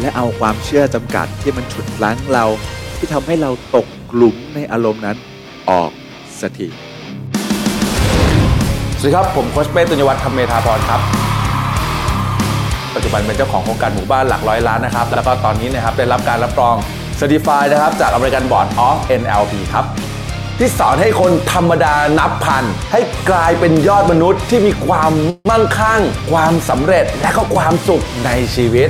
และเอาความเชื่อจำกัดที่มันฉุดรั้งเรา ที่ทำให้เราตกกลุ่มในอารมณ์นั้น ออกสักทีสวัสดีครับ ผมโคชเป้ตุญญวัฒน์ธรรมเมธาพรครับ ปัจจุบันเป็นเจ้าของโครงการหมู่บ้านหลักร้อยล้านนะครับ แล้วก็ตอนนี้นะครับได้รับการรับรอง Certified นะครับ จาก American Board of NLP ครับ ที่สอนให้คนธรรมดานับพัน ให้กลายเป็นยอดมนุษย์ที่มีความมั่งคั่ง ความสำเร็จและก็ความสุขในชีวิต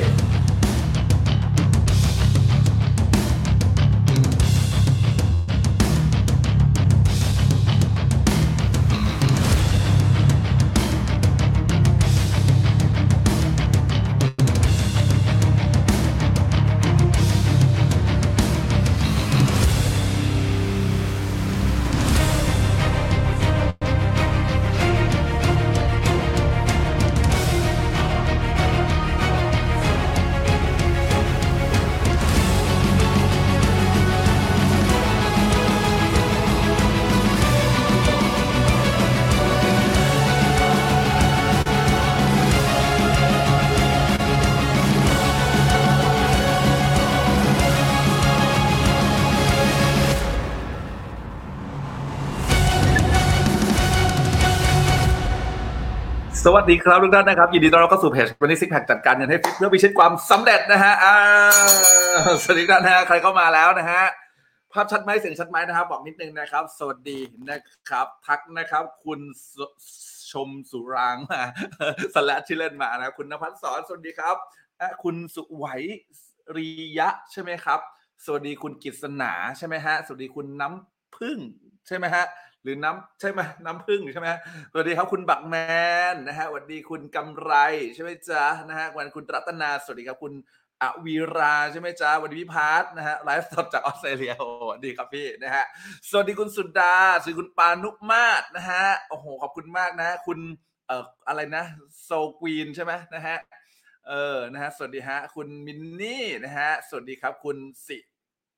สวัสดีครับทุกท่านนะครับ ยินดีต้อนรับเข้าสู่เพจวันนี้ซิกแพคจัดการเงินให้ฟิตเพื่อพิชิตความสำเร็จนะฮะอ่าสวัสดีท่านนะฮะใครเข้ามาแล้วนะฮะภาพชัดไหมเสียงชัดไหมนะครับบอกนิดนึงนะครับ สวัสดีนะครับ ทักนะครับ คุณชมสุรางมาสแลชที่เล่นมานะคุณนภัสสอนสวัสดีครับคุณสุไหวรียะใช่ไหมครับ สวัสดีคุณกิษณาใช่ไหมฮะสวัสดีคุณน้ำพึ่งใช่ไหมฮะ หรือน้ำใช่ไหมน้ำพึ่งใช่ไหมสวัสดีครับคุณบักแมนนะฮะสวัสดีคุณกำไรใช่ไหมจ๊ะนะฮะวันคุณรัตนาสวัสดีครับคุณอวีราใช่ไหมจ๊ะสวัสดีพี่พาร์ทนะฮะไลฟ์สดจากออสเตรเลียโอ้สวัสดีครับพี่นะฮะสวัสดีคุณสุดาสวัสดีคุณปานุมาศนะฮะโอ้โหขอบคุณมากนะ คุณเอ่ออะไรนะโซควีนใช่ไหมนะฮะเออนะฮะสวัสดีฮะคุณมินนี่นะฮะสวัสดีครับคุณสิ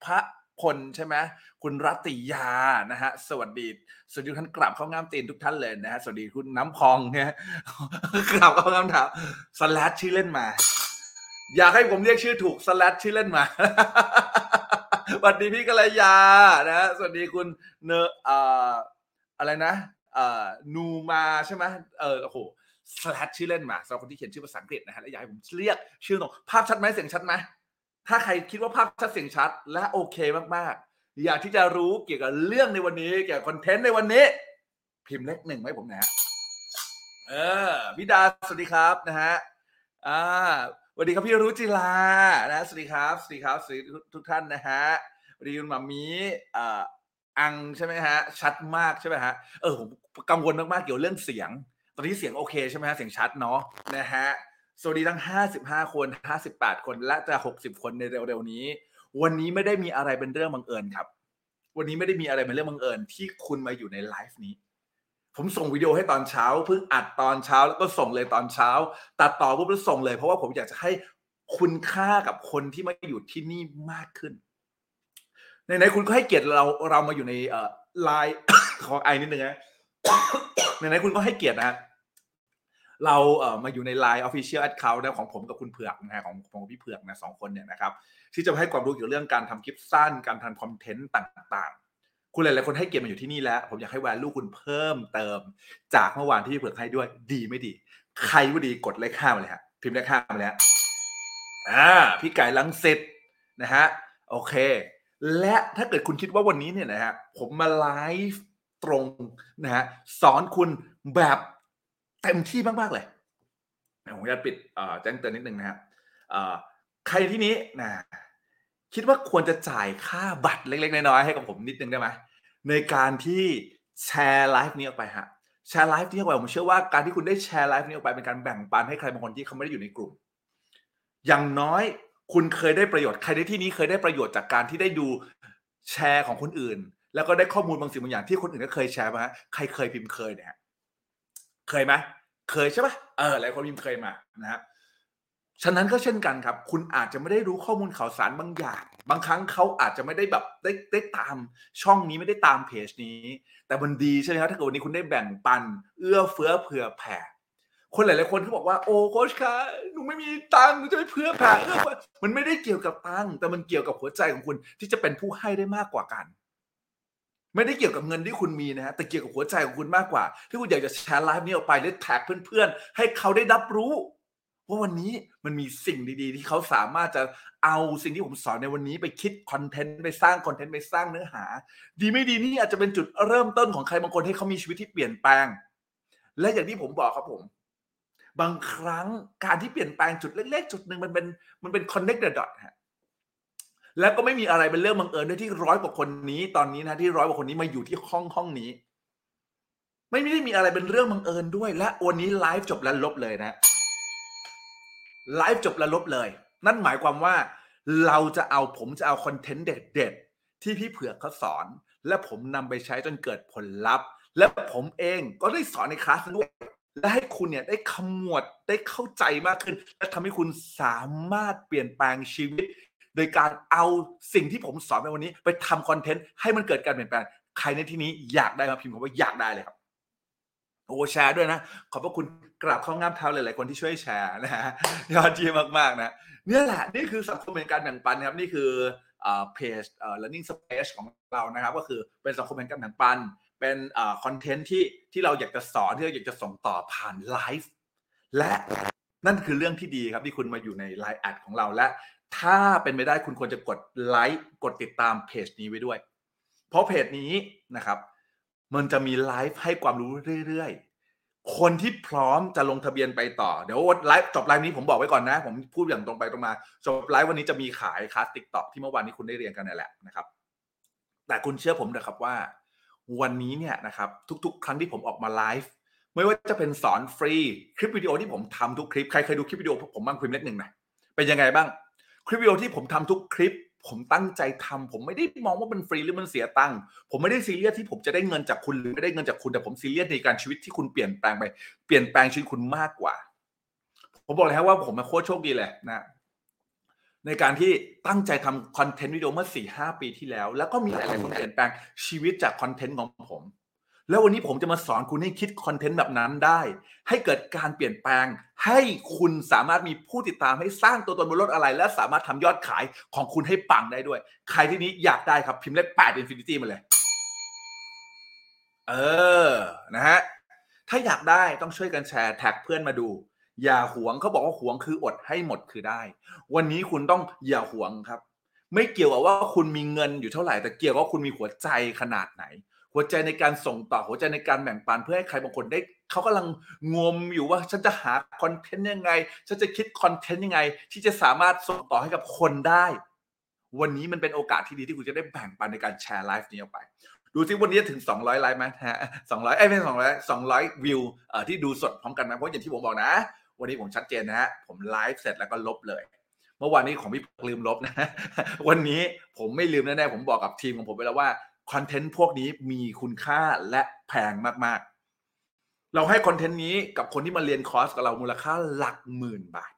พระ พลใช่ไหมคุณรัติยานะฮะสวัสดีสวัสดีท่านกลับเข้างามตีนทุกท่านเลยนะฮะสวัสดีคุณน้ำพองเนี่ยกลับเข้างามถามสแลชชื่อเล่นมา อยากให้ผมเรียกชื่อถูกสแลชชื่อเล่นมาสวัสดีพี่กัลยานะฮะสวัสดีคุณเนอเอ่ออะไรนะเอ่อนูมาใช่ไหมเออโอ้โหสแลชชื่อเล่นมาสำหรับคนที่เขียนชื่อภาษาอังกฤษนะฮะและอยากให้ผมเรียกชื่อตรงภาพชัดไหมเสียงชัดไหม ถ้าใครคิดว่าภาพชัดเสียงชัด และโอเคมากๆ อยากที่จะรู้เกี่ยวกับเรื่องในวันนี้ เกี่ยวกับคอนเทนต์ในวันนี้ พิมพ์เลขหนึ่งไว้ผมนะฮะเออพี่ดาสวัสดีครับนะฮะอ่าสวัสดีครับพี่รุจิลานะสวัสดีครับ สวัสดีครับสวัสดีทุกท่านนะฮะสวัสดีคุณหมามีอ่าอังใช่ไหมฮะ ชัดมากใช่ไหมฮะเออผมกังวลมากๆเกี่ยวเรื่องเสียง ตอนนี้เสียงโอเคใช่ไหมฮะเสียงชัดเนาะนะฮะ สวัสดีทั้ง 55 คน 58 คน และจะ 60 คนในเร็วๆนี้ วันนี้ไม่ได้มีอะไรเป็นเรื่องบังเอิญครับ วันนี้ไม่ได้มีอะไรเป็นเรื่องบังเอิญที่คุณมาอยู่ในไลฟ์นี้ ผมส่งวิดีโอให้ตอนเช้าเพิ่งอัดตอนเช้าแล้วก็ส่งเลยตอนเช้า ตัดต่อปุ๊บแล้วส่งเลย เพราะว่าผมอยากจะให้คุณค่ากับคนที่มาอยู่ที่นี่มากขึ้นในไหนคุณก็ให้เกียรติเราเรามาอยู่ในไลน์ของไอนิดนึงนะในไหนคุณก็ให้เกียรตินะฮะ เราเอ่อมาอยู่ใน Line Official Account นะของผมกับคุณเผือกนะฮะของของพี่เผือกนะสองคนเนี่ยนะครับที่จะให้ความรู้เกี่ยวกับเรื่องการทำคลิปสั้น การทำคอนเทนต์ต่างๆ คุณหลายๆคนให้เกียรติมาอยู่ที่นี่แล้ว ผมอยากให้ value คุณเพิ่มเติม จากเมื่อวานที่พี่เผือกให้ด้วยดีไม่ดี ใครว่าดีกดเลขห้ามาเลยฮะพิมพ์เลขห้ามาเลยฮะอ่าพี่ไก่ลังสิตนะฮะโอเค และถ้าเกิดคุณคิดว่าวันนี้เนี่ยนะฮะผมมาไลฟ์ตรงนะฮะสอนคุณแบบ เต็มที่มากๆเลยผมจะปิดแจ้งเตือนนิดนึงนะฮะเอ่อใครที่นี้นะคิดว่าควรจะจ่ายค่าบัตรเล็ก ๆ น้อยๆให้กับผมนิดนึงได้ไหมในการที่แชร์ไลฟ์นี้ออกไปฮะแชร์ไลฟ์นี้ออกไปผมเชื่อว่าการที่คุณได้แชร์ไลฟ์นี้ออกไปเป็นการแบ่งปันให้ใครบางคนที่เขาไม่ได้อยู่ในกลุ่ม อย่างน้อยคุณเคยได้ประโยชน์ใครในที่นี้เคยได้ประโยชน์จากการที่ได้ดูแชร์ของคนอื่น แล้วก็ได้ข้อมูลบางสิ่งบางอย่างที่คนอื่นก็เคยแชร์มาใครเคยพิมพ์เคยเนี่ย เคยไหมเคยใช่ปะเออหลายคนพิมพ์เคยมานะฮะฉะนั้นก็เช่นกันครับ คุณอาจจะไม่ได้รู้ข้อมูลข่าวสารบางอย่าง บางครั้งเขาอาจจะไม่ได้แบบได้ได้ตามช่องนี้ไม่ได้ตามเพจนี้ แต่มันดีใช่ไหมครับถ้าเกิดวันนี้คุณได้แบ่งปัน เอื้อเฟื้อเผื่อแผ่คนหลายๆคนที่บอกว่าโอ้โค้ชคะหนูไม่มีตังค์หนูจะไปเผื่อแผ่เอื้อเฟื้อมันไม่ได้เกี่ยวกับตังค์แต่มันเกี่ยวกับหัวใจของคุณที่จะเป็นผู้ให้ได้มากกว่ากัน ไม่ได้เกี่ยวกับเงินที่คุณมีนะฮะแต่เกี่ยวกับหัวใจของคุณมากกว่า ที่คุณอยากจะแชร์ไลฟ์นี้ออกไปหรือแท็กเพื่อนๆ ให้เขาได้รับรู้ว่าวันนี้มันมีสิ่งดีๆ ที่เขาสามารถจะเอาสิ่งที่ผมสอนในวันนี้ไปคิดคอนเทนต์ไปสร้างคอนเทนต์ไปสร้างเนื้อหา ดีไม่ดีนี่อาจจะเป็นจุดเริ่มต้นของใครบางคนให้เขามีชีวิตที่เปลี่ยนแปลง และอย่างที่ผมบอกครับผม บางครั้งการที่เปลี่ยนแปลงจุดเล็ก ๆ จุดหนึ่งมันเป็นมันเป็น connect the dot ฮะ แล้วก็ไม่มีอะไรเป็นเรื่องบังเอิญด้วยที่ร้อยกว่าคนนี้ตอนนี้นะที่ร้อยกว่าคนนี้มาอยู่ที่ห้องห้องนี้ ไม่ได้มีอะไรเป็นเรื่องบังเอิญด้วย และวันนี้ไลฟ์จบแล้วลบเลยนะไลฟ์จบแล้วลบเลย นั่นหมายความว่า เราจะเอาผมจะเอาคอนเทนต์เด็ดๆที่พี่เผือกเขาสอน และผมนำไปใช้จนเกิดผลลัพธ์ และผมเองก็ได้สอนในคลาสด้วยและให้คุณเนี่ยได้ขมวดได้เข้าใจมากขึ้น และทำให้คุณสามารถเปลี่ยนแปลงชีวิต โดยการเอาสิ่งที่ผมสอนในวันนี้ ไปทำคอนเทนต์ให้มันเกิดการเปลี่ยนแปลง ใครในที่นี้อยากได้มาพิมพ์คำว่าอยากได้เลยครับโอ้แชร์ด้วยนะ ขอบพระคุณกราบข้องามเท้าหลาย ๆ คนที่ช่วยแชร์นะฮะยอดเยี่ยมมาก ๆ นะเนี่ยแหละนี่คือสังคมเป็นการแบ่งปันนะครับนี่คือเพจ learning space ของเรานะครับ ก็คือเป็นสังคมแห่งการแบ่งปัน เป็นคอนเทนต์ที่ที่เราอยากจะสอนที่เราอยากจะส่งต่อผ่านไลฟ์และนั่นคือเรื่องที่ดีครับที่คุณมาอยู่ในไลฟ์ ad ของเราและ ถ้าเป็นไปได้คุณควรจะกดไลค์กดติดตามเพจนี้ไว้ด้วย เพราะเพจนี้นะครับ มันจะมีไลฟ์ให้ความรู้เรื่อยๆ คนที่พร้อมจะลงทะเบียนไปต่อ เดี๋ยวไลฟ์จบไลฟ์นี้ผมบอกไว้ก่อนนะ ผมพูดอย่างตรงไปตรงมาจบไลฟ์วันนี้จะมีขายคลาส TikTok ที่เมื่อวานนี้คุณได้เรียนกันนั่นแหละนะครับ แต่คุณเชื่อผมนะครับว่า วันนี้เนี่ยนะครับ ทุก ๆ ครั้งที่ผมออกมาไลฟ์ไม่ว่าจะเป็นสอนฟรีคลิปวิดีโอที่ผมทำทุกคลิปใครเคยดูคลิปวิดีโอผมบ้างพิมพ์เลขหนึ่งหน่อยเป็นยังไงบ้าง คลิปวิดีโอที่ผมทำทุกคลิป ผมตั้งใจทำผมไม่ได้มองว่ามันฟรีหรือมันเสียตังค์ผมไม่ได้ซีเรียสที่ผมจะได้เงินจากคุณหรือไม่ได้เงินจากคุณแต่ผมซีเรียสในการชีวิตที่คุณเปลี่ยนแปลงไปเปลี่ยนแปลงชีวิตคุณมากกว่า ผมบอกเลยครับว่าผมมาโคตรโชคดีเลยนะในการที่ตั้งใจทำคอนเทนต์วิดีโอเมื่อสี่ห้าปีที่แล้ว แล้วก็มีหลายๆคนเปลี่ยนแปลงชีวิตจากคอนเทนต์ของผม แล้ววันนี้ผมจะมาสอนคุณให้คิดคอนเทนต์แบบนั้นได้ ให้เกิดการเปลี่ยนแปลง ให้คุณสามารถมีผู้ติดตามให้สร้างตัวตนบนโลกออนไลน์ และสามารถทำยอดขายของคุณให้ปังได้ด้วย ใครที่นี้อยากได้ครับพิมพ์เลขแปด infinity มาเลย เออนะฮะถ้าอยากได้ต้องช่วยกันแชร์แท็กเพื่อนมาดู อย่าหวงเขาบอกว่าหวงคืออดให้หมดคือได้ วันนี้คุณต้องอย่าหวงครับ ไม่เกี่ยวกับว่าคุณมีเงินอยู่เท่าไหร่แต่เกี่ยวกับว่าคุณมีหัวใจขนาดไหน หัวใจในการส่งต่อหัวใจในการแบ่งปันเพื่อให้ใครบางคนได้เขากำลังงมอยู่ว่าฉันจะหาคอนเทนต์ยังไง ฉันจะคิดคอนเทนต์ยังไง ที่จะสามารถส่งต่อให้กับคนได้ วันนี้มันเป็นโอกาสที่ดีที่คุณจะได้แบ่งปันในการแชร์ไลฟ์นี้ออกไป ดูซิวันนี้ถึง 200ไลฟ์ไหมฮะ200ไอ้ไม่ใช่200 200วิวเอ่อที่ดูสดพร้อมกันไหมเพราะอย่างที่ผมบอกนะ วันนี้ผมชัดเจนนะฮะผมไลฟ์เสร็จแล้วก็ลบเลยเมื่อวานนี้ของพี่ลืมลบนะ วันนี้ผมไม่ลืมแน่ๆผมบอกกับทีมของผมไปแล้วว่า คอนเทนต์พวกนี้มีคุณค่าและแพงมากๆ เราให้คอนเทนต์นี้กับคนที่มาเรียนคอร์สกับเรามูลค่าหลักหมื่นบาท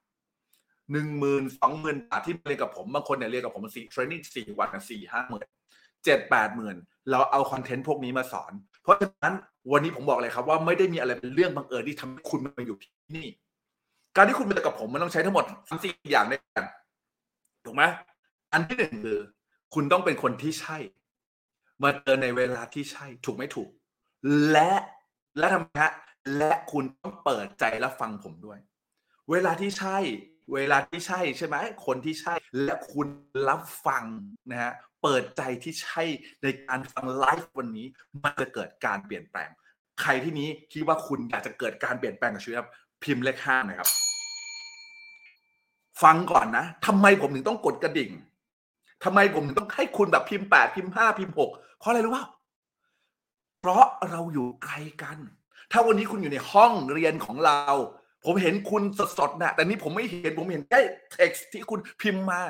หนึ่งหมื่นสองหมื่นบาทที่เรียนกับผมบางคนเนี่ยเรียนกับผมสี่ training สี่วันสี่ห้าหมื่นเจ็ดแปดหมื่นเราเอาคอนเทนต์พวกนี้มาสอน เพราะฉะนั้นวันนี้ผมบอกเลยครับว่าไม่ได้มีอะไรเป็นเรื่องบังเอิญที่ทำให้คุณมาอยู่ที่นี่ การที่คุณมากับผมมันต้องใช้ทั้งหมดสามสี่อย่างด้วยกันถูกไหมอันที่หนึ่งคือคุณต้องเป็นคนที่ใช่ มาเจอในเวลาที่ใช่ถูกไม่ถูก และและทำไมฮะและคุณต้องเปิดใจและฟังผมด้วย เวลาที่ใช่ เวลาที่ใช่ใช่ไหมคนที่ใช่ และคุณรับฟังนะฮะเปิดใจที่ใช่ในการฟังไลฟ์วันนี้ มันจะเกิดการเปลี่ยนแปลง ใครที่นี้คิดว่าคุณอยากจะเกิดการเปลี่ยนแปลงกับชีวิตครับพิมพ์เลขห้าหนะครับ ฟังก่อนนะทำไมผมถึงต้องกดกระดิ่งทำไมผมถึงต้องให้คุณแบบพิมพ์แปดพิมพ์ห้าพิมพ์หก เพราะอะไรรู้ป่าเพราะเราอยู่ไกลกัน ถ้าวันนี้คุณอยู่ในห้องเรียนของเรา ผมเห็นคุณสดๆนะแต่นี่ผมไม่เห็นผมเห็นแค่ text ที่คุณพิมพ์มา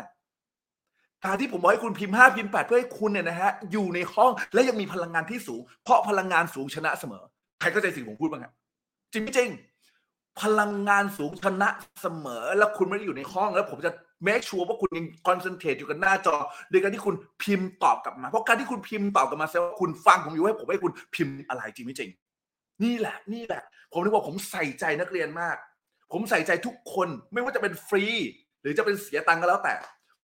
การที่ผมบอกให้คุณพิมพ์ห้าพิมพ์แปดเพื่อให้คุณเนี่ยนะฮะอยู่ในห้องและยังมีพลังงานที่สูง เพราะพลังงานสูงชนะเสมอ ใครเข้าใจสิ่งผมพูดบ้างครับจริงจริงพลังงานสูงชนะเสมอ แล้วคุณไม่ได้อยู่ในห้องแล้วผมจะ make sure ว่าคุณยัง concentrate อยู่กับหน้าจอโดยการที่คุณพิมพ์ตอบกลับมา เพราะการที่คุณพิมพ์ตอบกลับมาแสดงว่าคุณฟังผมอยู่ให้ผมให้คุณพิมพ์อะไรจริงไม่จริง นี่แหละนี่แหละ ผมถึงบอกผมใส่ใจนักเรียนมาก ผมใส่ใจทุกคนไม่ว่าจะเป็นฟรี หรือจะเป็นเสียตังค์ก็แล้วแต่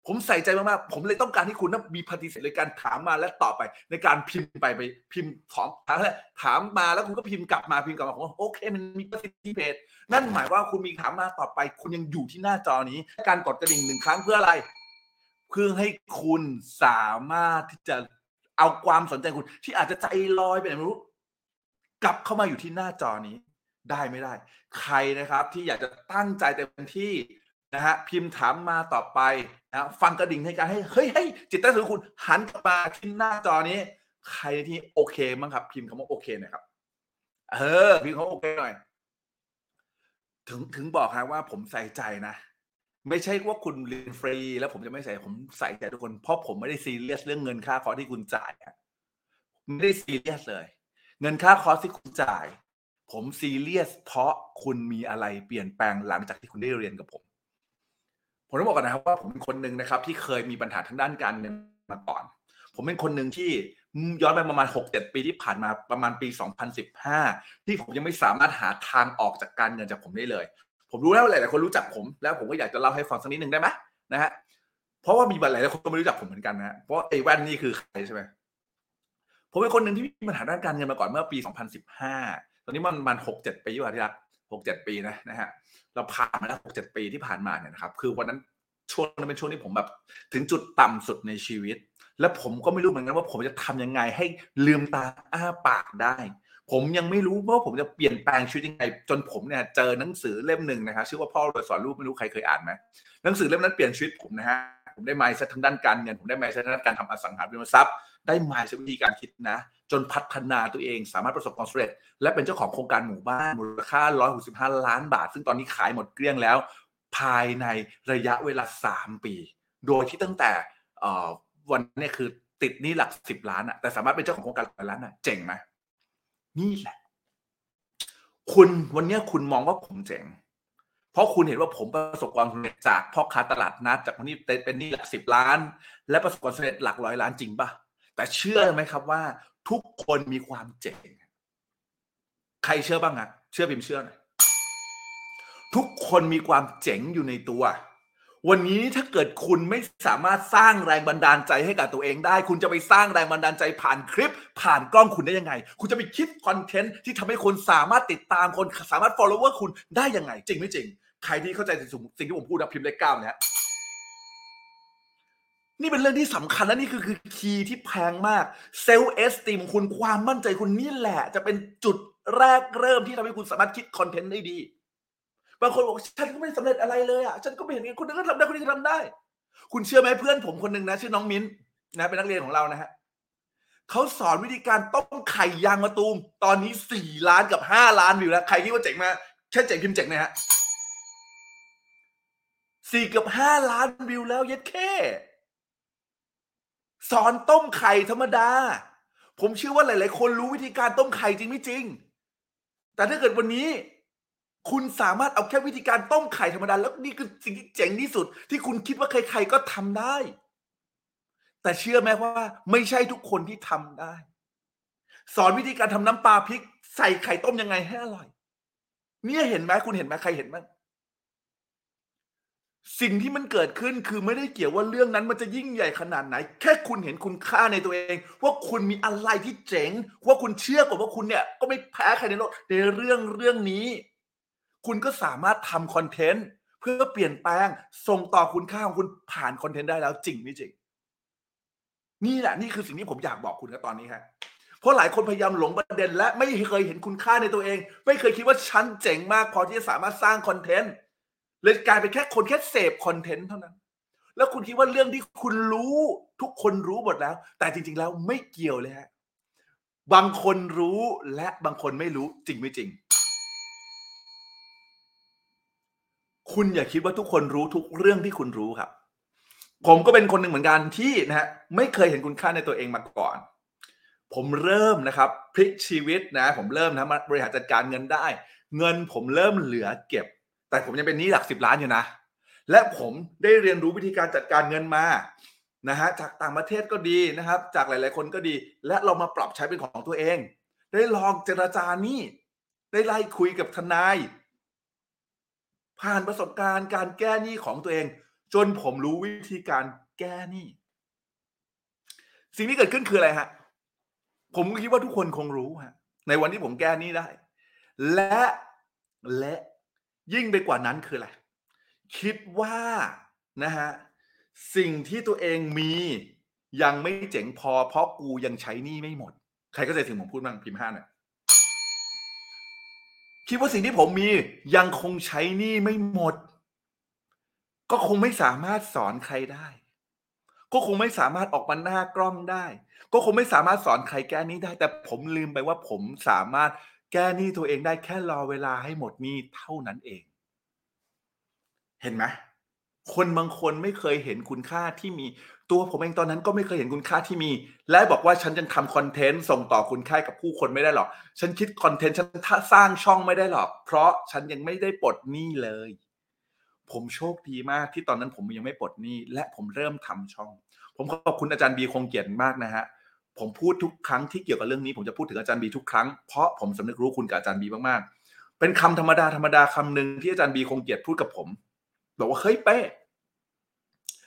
ผมใส่ใจมากๆ ผมเลยต้องการให้คุณนั้นมีปฏิเสธในการถามมาและตอบไป ในการพิมพ์ไปไปพิมพ์ถามถามแล้วถามมาแล้วคุณก็พิมพ์กลับมาพิมพ์กลับมาผมว่าโอเค มันมีประสิทธิเพศนั่นหมายว่าคุณมีถามมาต่อไป คุณยังอยู่ที่หน้าจอนี้ การกดกระดิ่งหนึ่งครั้งเพื่ออะไร เพื่อให้คุณสามารถที่จะเอาความสนใจคุณ ที่อาจจะใจลอยไปไหนไม่รู้ กลับเข้ามาอยู่ที่หน้าจอนี้ได้ไม่ได้ ใครนะครับที่อยากจะตั้งใจเต็มที่ นะฮะพิมพ์ถามมาต่อไปนะฟังกระดิ่งให้การให้เฮ้ยเฮ้ยจิตใต้สำนึกคุณหันกลับมาที่หน้าจอนี้ ใครที่โอเคมั้งครับ พิมพ์คำว่าโอเคหน่อยครับ เออ พิมพ์คำว่าโอเคหน่อย ถึงถึงบอกครับว่าผมใส่ใจนะไม่ใช่ว่าคุณเรียนฟรี แล้วผมจะไม่ใส่ผมใส่ใจทุกคนเพราะผมไม่ได้ซีเรียสเรื่องเงินค่าคอร์สที่คุณจ่ายไม่ได้ซีเรียสเลย เงินค่าคอร์สที่คุณจ่าย ผมซีเรียสเพราะคุณมีอะไรเปลี่ยนแปลงหลังจากที่คุณได้เรียนกับผม ผมต้องบอกก่อนนะครับว่าผมเป็นคนหนึ่งนะครับ ที่เคยมีปัญหาทางด้านการเงินมาก่อน ผมเป็นคนหนึ่งที่ย้อนไปประมาณ 6 7 ปีที่ผ่านมาประมาณปี 2015 ที่ผมยังไม่สามารถหาทางออกจากการเงินจากผมได้เลย ผมรู้แล้วหลายๆคนรู้จักผม แล้วผมก็อยากจะเล่าให้ฟังสักนิดหนึ่งได้ไหมนะฮะเพราะว่ามีหลายๆคนก็ไม่รู้จักผมเหมือนกันนะฮะเพราะไอ้แว่นนี่คือใครใช่ไหมผมเป็นคนหนึ่งที่มีปัญหาด้านการเงินมาก่อนเมื่อปี 2015 ตอนนี้มันมันหกเจ็ดปีว่าที่รัก หกเจ็ดปีนะนะฮะเราผ่านมาแล้วหกเจ็ดปีที่ผ่านมาเนี่ยนะครับคือวันนั้นช่วงนั้นเป็นช่วงที่ผมแบบถึงจุดต่ำสุดในชีวิต และผมก็ไม่รู้เหมือนกันว่าผมจะทำยังไงให้ลืมตาอ้าปากได้ ผมยังไม่รู้ว่าผมจะเปลี่ยนแปลงชีวิตยังไง จนผมเนี่ยเจอหนังสือเล่มหนึ่งนะครับชื่อว่าพ่อรวยสอนลูกไม่รู้ใครเคยอ่านไหมหนังสือเล่มนั้นเปลี่ยนชีวิตผมนะฮะผมได้ไมซ์ทางด้านการเงินผมได้ไมซ์ทางด้านการทำอสังหาริมทรัพย์ ได้ไมซ์วิธีการคิดนะ จนพัฒนาตัวเองสามารถประสบความสำเร็จ และเป็นเจ้าของโครงการหมู่บ้านมูลค่า 165 ล้านบาท ซึ่งตอนนี้ขายหมดเกลี้ยงแล้ว ภายในระยะเวลา 3 ปี โดยที่ตั้งแต่วันนี้คือติดนี้หลัก 10 ล้านอะแต่สามารถเป็นเจ้าของโครงการหลักล้านอะเจ๋งไหมนี่แหละ คุณวันนี้คุณมองว่าผมเจ๋งเพราะคุณเห็นว่าผมประสบความสำเร็จจากพ่อค้าตลาดนัดจากคนที่เป็นนี้หลักสิบล้าน และประสบความสำเร็จหลักร้อยล้านจริงปะ แต่เชื่อไหมครับว่า ทุกคนมีความเจ๋งใครเชื่อบ้างอะเชื่อพิมเชื่อหน่อยทุกคนมีความเจ๋งอยู่ในตัว วันนี้ถ้าเกิดคุณไม่สามารถสร้างแรงบันดาลใจให้กับตัวเองได้ คุณจะไปสร้างแรงบันดาลใจผ่านคลิป ผ่านกล้องคุณได้ยังไง คุณจะไปคิดคอนเทนต์ที่ทำให้คนสามารถติดตามคนสามารถ follower คุณได้ยังไง จริงไม่จริง ใครที่เข้าใจสิ่งสิ่งที่ผมพูดนะพิมพ์เลขเก้าเนี่ย นี่เป็นเรื่องที่สำคัญและนี่คือคือ key ที่แพงมาก self-esteem คุณความมั่นใจคุณนี่แหละ จะเป็นจุดแรกเริ่มที่ทำให้คุณสามารถคิดคอนเทนต์ได้ดี บางคนบอกฉันก็ไม่สำเร็จอะไรเลยอะฉันก็ไม่เห็นคนนึงก็ทำได้คนนี้ก็ทำได้ คุณเชื่อไหมเพื่อนผมคนหนึ่งนะ ชื่อน้องมิ้นนะ เป็นนักเรียนของเรานะฮะเขาสอนวิธีการต้มไข่ยางมะตูม ตอนนี้สี่ล้านกับห้าล้านวิวแล้วใครคิดว่าเจ๋งมาแค่เจ๋งพิมพ์เจ๋งนะฮะสี่กับห้าล้านวิวแล้วเย็ดแค่ สอนต้มไข่ธรรมดา ผมเชื่อว่าหลาย ๆ คนรู้วิธีการต้มไข่จริงไม่จริง แต่ถ้าเกิดวันนี้ คุณสามารถเอาแค่วิธีการต้มไข่ธรรมดา แล้วนี่คือสิ่งที่เจ๋งที่สุด ที่คุณคิดว่าใคร ๆ ก็ทำได้ แต่เชื่อไหมว่า ไม่ใช่ทุกคนที่ทำได้ สอนวิธีการทำน้ำปลาพริก ใส่ไข่ต้มยังไงให้อร่อย เนี่ยเห็นไหมคุณเห็นไหมใครเห็นบ้าง สิ่งที่มันเกิดขึ้นคือไม่ได้เกี่ยวว่าเรื่องนั้นมันจะยิ่งใหญ่ขนาดไหน แค่คุณเห็นคุณค่าในตัวเอง ว่าคุณมีอะไรที่เจ๋ง ว่าคุณเชื่อกว่าว่าคุณเนี่ยก็ไม่แพ้ใครในโลกในเรื่องเรื่องนี้ คุณก็สามารถทำคอนเทนต์เพื่อเปลี่ยนแปลงส่งต่อคุณค่าของคุณผ่านคอนเทนต์ได้แล้วจริงไม่จริง นี่แหละนี่คือสิ่งที่ผมอยากบอกคุณกันตอนนี้ครับเพราะหลายคนพยายามหลงประเด็น และไม่เคยเห็นคุณค่าในตัวเอง ไม่เคยคิดว่าฉันเจ๋งมากพอที่จะสามารถสร้างคอนเทนต์ เลยกลายเป็นแค่คนแค่เสพคอนเทนต์เท่านั้น แล้วคุณคิดว่าเรื่องที่คุณรู้ทุกคนรู้หมดแล้ว แต่จริง ๆ แล้วไม่เกี่ยวเลยฮะบางคนรู้และบางคนไม่รู้จริงไม่จริง คุณอย่าคิดว่าทุกคนรู้ทุกเรื่องที่คุณรู้ครับ ผมก็เป็นคนหนึ่งเหมือนกันที่นะฮะไม่เคยเห็นคุณค่าในตัวเองมาก่อน ผมเริ่มนะครับพลิกชีวิตนะ ผมเริ่มนะมาบริหารจัดการเงินได้ เงินผมเริ่มเหลือเก็บ แต่ผมยังเป็นหนี้หลักสิบล้านอยู่นะ และผมได้เรียนรู้วิธีการจัดการเงินมานะฮะจากต่างประเทศก็ดีนะครับ จากหลาย ๆ คนก็ดี และเรามาปรับใช้เป็นของตัวเอง ได้ลองเจรจานี้ได้ไล่คุยกับทนาย ผ่านประสบการณ์การแก้หนี้ของตัวเอง จนผมรู้วิธีการแก้หนี้สิ่งที่เกิดขึ้นคืออะไรฮะผมคิดว่าทุกคนคงรู้ฮะในวันที่ผมแก้หนี้ได้ และและ ยิ่งไปกว่านั้นคืออะไร คิดว่านะฮะสิ่งที่ตัวเองมียังไม่เจ๋งพอ เพราะกูยังใช้หนี้ไม่หมด ใครก็ใจถึงผมพูดบ้างพิมพ์ห้าหน่ยคิดว่าสิ่งที่ผมมียังคงใช้หนี้ไม่หมด ก็คงไม่สามารถสอนใครได้ ก็คงไม่สามารถออกมาหน้ากล้องได้ ก็คงไม่สามารถสอนใครแก้นี้ได้ แต่ผมลืมไปว่าผมสามารถ แก้หนี้ตัวเองได้แค่รอเวลาให้หมดหนี้เท่านั้นเอง เห็นไหมคนบางคนไม่เคยเห็นคุณค่าที่มีตัวผมเองตอนนั้นก็ไม่เคยเห็นคุณค่าที่มี และบอกว่าฉันยังทำคอนเทนต์ส่งต่อคุณค่ากับผู้คนไม่ได้หรอก ฉันคิดคอนเทนต์ฉันสร้างช่องไม่ได้หรอก เพราะฉันยังไม่ได้ปลดหนี้เลย ผมโชคดีมากที่ตอนนั้นผมยังไม่ปลดหนี้ และผมเริ่มทำช่อง ผมขอบคุณอาจารย์บีคงเกียรติมากนะฮะ ผมพูดทุกครั้งที่เกี่ยวกับเรื่องนี้ผมจะพูดถึงอาจารย์บีทุกครั้งเพราะผมสำนึกรู้คุณกับอาจารย์บีมากๆ เป็นคำธรรมดาธรรมดาคำหนึ่งที่อาจารย์บีคงเกียรติพูดกับผม บอกว่าเฮ้ยเป้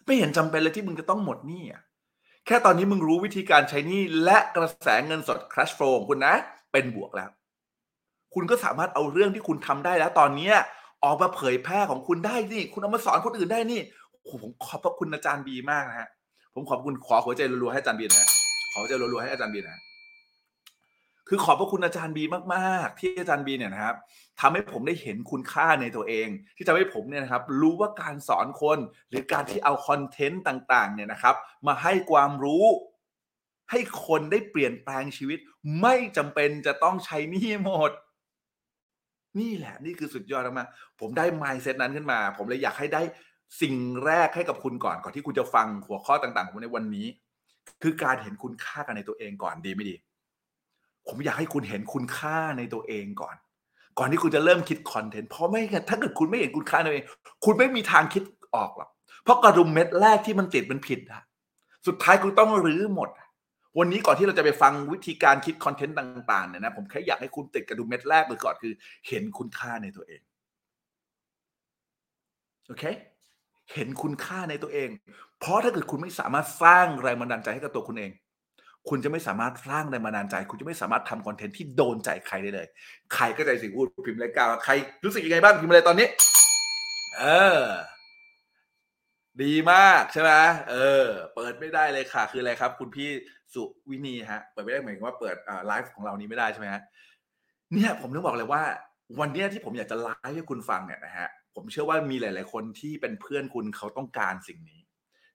ไม่เห็นจำเป็นเลยที่มึงจะต้องหมดหนี้อะแค่ตอนนี้มึงรู้วิธีการใช้หนี้และกระแสเงินสด cash flow ของคุณนะ เป็นบวกแล้ว คุณก็สามารถเอาเรื่องที่คุณทำได้แล้วตอนเนี้ยออกมาเผยแพร่ของคุณได้นี่ คุณเอามาสอนคนอื่นได้นี่ผมขอบพระคุณอาจารย์บีมากนะฮะผมขอบคุณขอหัวใจรัวๆให้อาจารย์บีนะ ขอหัวใจรัวๆให้อาจารย์บีนะ คือขอบพระคุณอาจารย์บีมากๆ ที่อาจารย์บีเนี่ยนะครับทำให้ผมได้เห็นคุณค่าในตัวเอง ที่ทำให้ผมเนี่ยนะครับ รู้ว่าการสอนคนหรือการที่เอาคอนเทนต์ต่าง ๆ เนี่ยนะครับ มาให้ความรู้ให้คนได้เปลี่ยนแปลงชีวิต ไม่จำเป็นจะต้องใช้หนี้หมดนี่แหละนี่คือสุดยอดมากผมได้ mindset นั้นขึ้นมา ผมเลยอยากให้ได้สิ่งแรกให้กับคุณก่อนก่อนที่คุณจะฟังหัวข้อต่างๆของผมในวันนี้ คือการเห็นคุณค่ากันในตัวเองก่อนดีไม่ดี ผมอยากให้คุณเห็นคุณค่าในตัวเองก่อน ก่อนที่คุณจะเริ่มคิดคอนเทนต์เพราะไม่งั้นถ้าเกิดคุณไม่เห็นคุณค่าในตัวเอง คุณไม่มีทางคิดออกหรอกเพราะกระดุมเม็ดแรกที่มันติดมันผิดอะสุดท้ายคุณต้องรื้อหมด วันนี้ก่อนที่เราจะไปฟังวิธีการคิดคอนเทนต์ต่างๆเนี่ยนะผมแค่อยากให้คุณติดกระดุมเม็ดแรกเลยก่อนคือ เห็นคุณค่าในตัวเองโอเค เห็นคุณค่าในตัวเอง เพราะถ้าเกิดคุณไม่สามารถสร้างแรงบันดาลใจให้กับตัวคุณเอง คุณจะไม่สามารถสร้างแรงบันดาลใจ คุณจะไม่สามารถทำคอนเทนต์ที่โดนใจใครได้เลย ใครก็ใจสิ่งพูดพิมพ์เลยกาวใครรู้สึกยังไงบ้างพิมพ์อะไรตอนนี้ เออ ดีมากใช่ไหมเออ เปิดไม่ได้เลยค่ะ คืออะไรครับ คุณพี่สุวินีฮะ เปิดไม่ได้หมายถึงว่าเปิดไลฟ์ของเรานี้ไม่ได้ใช่ไหมฮะเนี่ยผมต้องบอกเลยว่า วันนี้ที่ผมอยากจะไลฟ์ให้คุณฟังเนี่ยนะฮะ ผมเชื่อว่ามีหลาย ๆ คนที่เป็นเพื่อนคุณเขาต้องการสิ่งนี้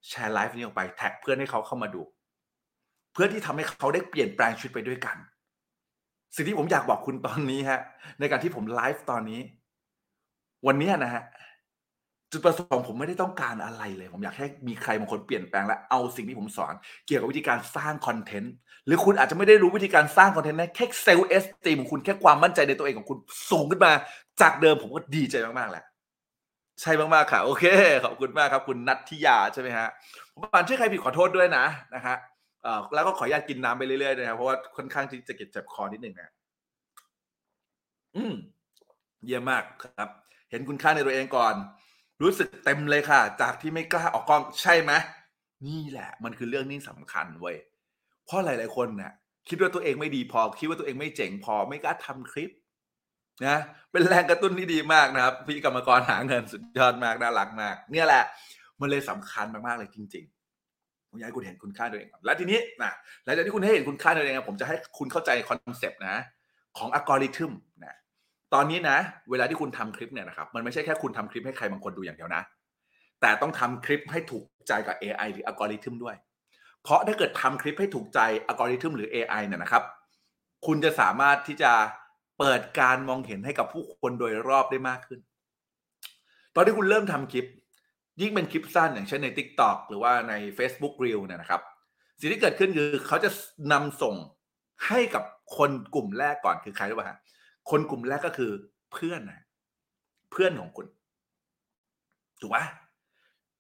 แชร์ไลฟ์นี้ออกไปแท็กเพื่อนให้เขาเข้ามาดู เพื่อที่ทำให้เขาได้เปลี่ยนแปลงชีวิตไปด้วยกัน สิ่งที่ผมอยากบอกคุณตอนนี้ฮะ ในการที่ผมไลฟ์ตอนนี้ วันนี้นะฮะจุดประสงค์ผมไม่ได้ต้องการอะไรเลย ผมอยากให้มีใครบางคนเปลี่ยนแปลงและเอาสิ่งที่ผมสอน เกี่ยวกับวิธีการสร้างคอนเทนต์หรือคุณอาจจะไม่ได้รู้วิธีการสร้างคอนเทนต์นะแค่ self-esteem ของคุณแค่ความมั่นใจในตัวเองของคุณสูงขึ้นมา จากเดิมผมก็ดีใจมากๆแหละ ใช่มากๆค่ะ โอเค ขอบคุณมากครับ คุณนัทธิยาใช่ไหมฮะผมอ่านชื่อใครผิดขอโทษด้วยนะนะฮะแล้วก็ขออนุญาตกินน้ำไปเรื่อยๆนะครับเพราะว่าค่อนข้างที่จะเก็บเจ็บคอนิดหนึ่งนะอืมเยี่ยมมากครับ เห็นคุณค่าในตัวเองก่อน รู้สึกเต็มเลยค่ะ จากที่ไม่กล้าออกกล้องใช่ไหมนี่แหละ มันคือเรื่องนี้สำคัญเว้ยเพราะหลาย ๆ คนเนี่ยคิดว่าตัวเองไม่ดีพอ คิดว่าตัวเองไม่เจ๋งพอ ไม่กล้าทำคลิป นะเป็นแรงกระตุ้นที่ดีมากนะครับ พี่กรรมกรหาเงินสุดยอดมากน่ารักมาก เนี่ยแหละ มันเลยสำคัญมากๆเลยจริงๆผมอยากให้คุณเห็นคุณค่าตัวเอง และทีนี้นะหลังจากที่คุณให้เห็นคุณค่าตัวเองอะผมจะให้คุณเข้าใจคอนเซปต์นะ ของอัลกอริทึมนะตอนนี้นะ เวลาที่คุณทำคลิปเนี่ยนะครับมันไม่ใช่แค่คุณทำคลิปให้ใครบางคนดูอย่างเดียวนะ แต่ต้องทำคลิปให้ถูกใจกับ AI หรืออัลกอริทึมด้วย เพราะถ้าเกิดทำคลิปให้ถูกใจอัลกอริทึมหรือ AI เนี่ยนะครับ คุณจะสามารถที่จะ เปิดการมองเห็นให้กับผู้คนโดยรอบได้มากขึ้น ตอนที่คุณเริ่มทำคลิป ยิ่งเป็นคลิปสั้นอย่างเช่นใน TikTok หรือว่าใน Facebook Reel เนี่ยนะครับ สิ่งที่เกิดขึ้นคือเขาจะนำส่งให้กับคนกลุ่มแรกก่อนคือใครรู้ป่ะฮะคนกลุ่มแรกก็คือเพื่อนนะเพื่อนของคุณ ถูกไหม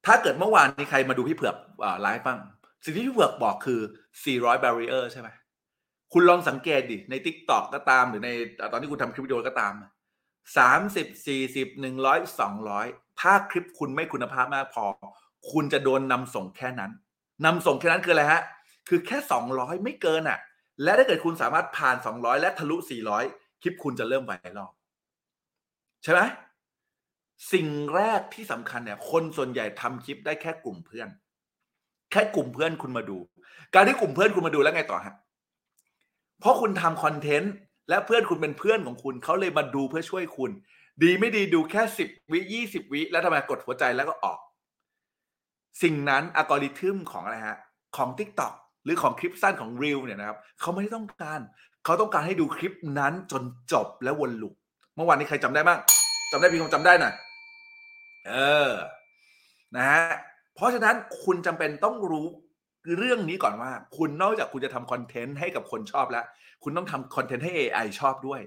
ถ้าเกิดเมื่อวานนี้ใครมาดูพี่เผือกไลฟ์บ้างสิ่งที่พี่เผือกบอกคือ 400 barrier ใช่ไหม คุณลองสังเกตดิ ใน Tik t o อกก็ตามหรือในตอนที่คุณทำคลิปวิดีโอก็ตามสามสิบสี่สิบหนึ่งร้อยสองร้อยถ้าคลิปคุณไม่คุณภาพมากพอ คุณจะโดนนำส่งแค่นั้นนำส่งแค่นั้นคืออะไรฮะ คือแค่สองร้อยไม่เกินอะ และถ้าเกิดคุณสามารถผ่านสองร้อยและทะลุสี่ร้อยคลิปคุณจะเริ่มไวรัลใช่ไหมสิ่งแรกที่สำคัญเนี่ย คนส่วนใหญ่ทำคลิปได้แค่กลุ่มเพื่อน แค่กลุ่มเพื่อนคุณมาดู การที่กลุ่มเพื่อนคุณมาดูแล้วไงต่อฮะ เพราะคุณทำคอนเทนต์และเพื่อนคุณเป็นเพื่อนของคุณ เขาเลยมาดูเพื่อช่วยคุณ ดีไม่ดีดูแค่สิบวิยี่สิบวิแล้วทำไมกดหัวใจแล้วก็ออก สิ่งนั้นอัลกอริทึมของอะไรฮะของ Tik t o อกหรือของคลิปสั้นของ Reel เนี่ยนะครับเขาไม่ได้ต้องการ เขาต้องการให้ดูคลิปนั้นจนจบและวนลูปเมื่อวานนี้ใครจำได้บ้างจำได้พี่คงจำได้หน่อยเออนะฮะเพราะฉะนั้นคุณจำเป็นต้องรู้ เรื่องนี้ก่อนว่า คุณนอกจากคุณจะทำคอนเทนต์ให้กับคนชอบแล้ว คุณต้องทำคอนเทนต์ให้ AI ชอบด้วย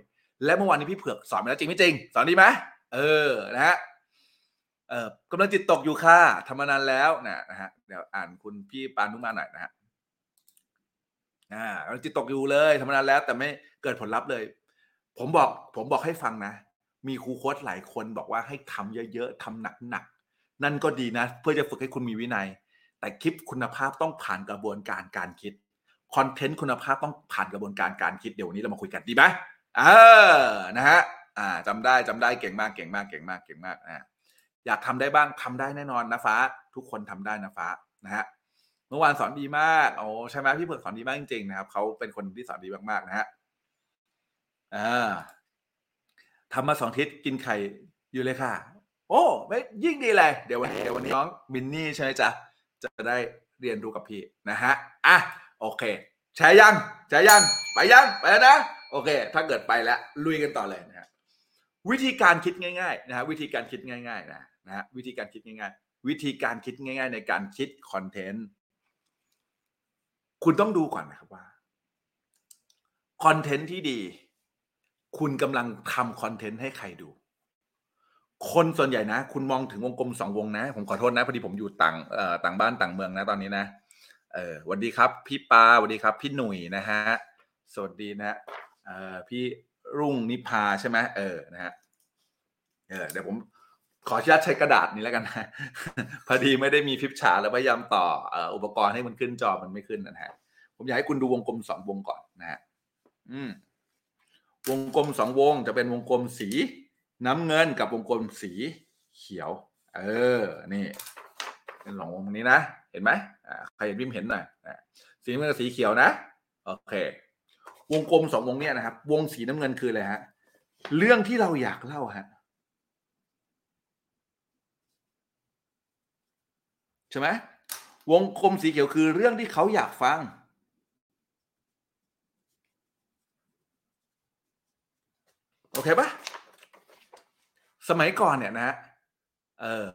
และเมื่อวานนี้พี่เผือกสอนไปแล้วจริงไม่จริง สอนดีไหมเออนะฮะเออกำลังจิตตกอยู่ค่ะทำมานานแล้วนะนะฮะเดี๋ยวอ่านคุณพี่ปานุมาหน่อยนะฮะอ่ากำลังจิตตกอยู่เลยทำมานานแล้ว แต่ไม่เกิดผลลัพธ์เลย ผมบอกผมบอกให้ฟังนะ มีครูโค้ชหลายคนบอกว่าให้ทำเยอะๆทำหนักๆนั่นก็ดีนะ เพื่อจะฝึกให้คุณมีวินัย แต่คลิปคุณภาพต้องผ่านกระบวนการการคิดคอนเทนต์คุณภาพต้องผ่านกระบวนการการคิดเดี๋ยววันนี้เรามาคุยกันดีไหมเออนะฮะอ่าจำได้จำได้เก่งมากเก่งมากเก่งมากเก่งมากอ่าอยากทำได้บ้างทำได้แน่นอนนะฟ้า ทุกคนทำได้นะฟ้านะฮะเมื่อวานสอนดีมากโอ้ใช่ไหมพี่เผือกสอนดีมากจริงๆนะครับเขาเป็นคนที่สอนดีมากๆนะฮะอ่าทำมาสองทิศกินไข่อยู่เลยค่ะ โอ้ไม่ยิ่งดีเลยเดี๋ยววันเดี๋ยววันนี้น้องมินนี่ใช่ไหมจ๊ะ จะได้เรียนรู้กับพี่นะฮะอะโอเคแชร์ยังแชร์ยังไปยังไปแล้วนะโอเค ถ้าเกิดไปแล้วลุยกันต่อเลยนะฮะวิธีการคิดง่ายๆนะฮะวิธีการคิดง่าย ๆ นะนะฮะวิธีการคิดง่าย ๆ วิธีการคิดง่าย ๆ ในการคิดคอนเทนต์คุณต้องดูก่อนนะครับว่าคอนเทนต์ที่ดี คุณกำลังทำคอนเทนต์ให้ใครดู คนส่วนใหญ่นะ คุณมองถึงวงกลมสองวงนะ ผมขอโทษนะ พอดีผมอยู่ต่างเอ่อต่างบ้านต่างเมืองนะตอนนี้นะ เออสวัสดีครับ พี่ปาสวัสดีครับ พี่หนุ่ยนะฮะสวัสดีนะเอ่อพี่รุ่งนิพาใช่ไหมเออนะฮะเออเดี๋ยวผมขออนุญาตใช้กระดาษนี้แล้วกันนะพอดีไม่ได้มีฟิปฉาแล้วพยายามต่อเอ่ออุปกรณ์ให้มันขึ้นจอมันไม่ขึ้นนะฮะผมอยากให้คุณดูวงกลมสองวงก่อนนะฮะอืมวงกลมสองวงจะเป็นวงกลมสี น้ำเงินกับวงกลมสีเขียว เออ นี่เป็นสองวงนี้นะ เห็นไหมอ่าใครเห็นพิมพ์เห็นหน่อยสีน้ำเงินกับสีเขียวนะ โอเค วงกลมสองวงเนี้ยนะครับ วงสีน้ำเงินคืออะไรฮะ เรื่องที่เราอยากเล่าฮะ ใช่ไหมวงกลมสีเขียวคือเรื่องที่เขาอยากฟัง โอเคปะ สมัยก่อนเนี่ยนะฮะเออ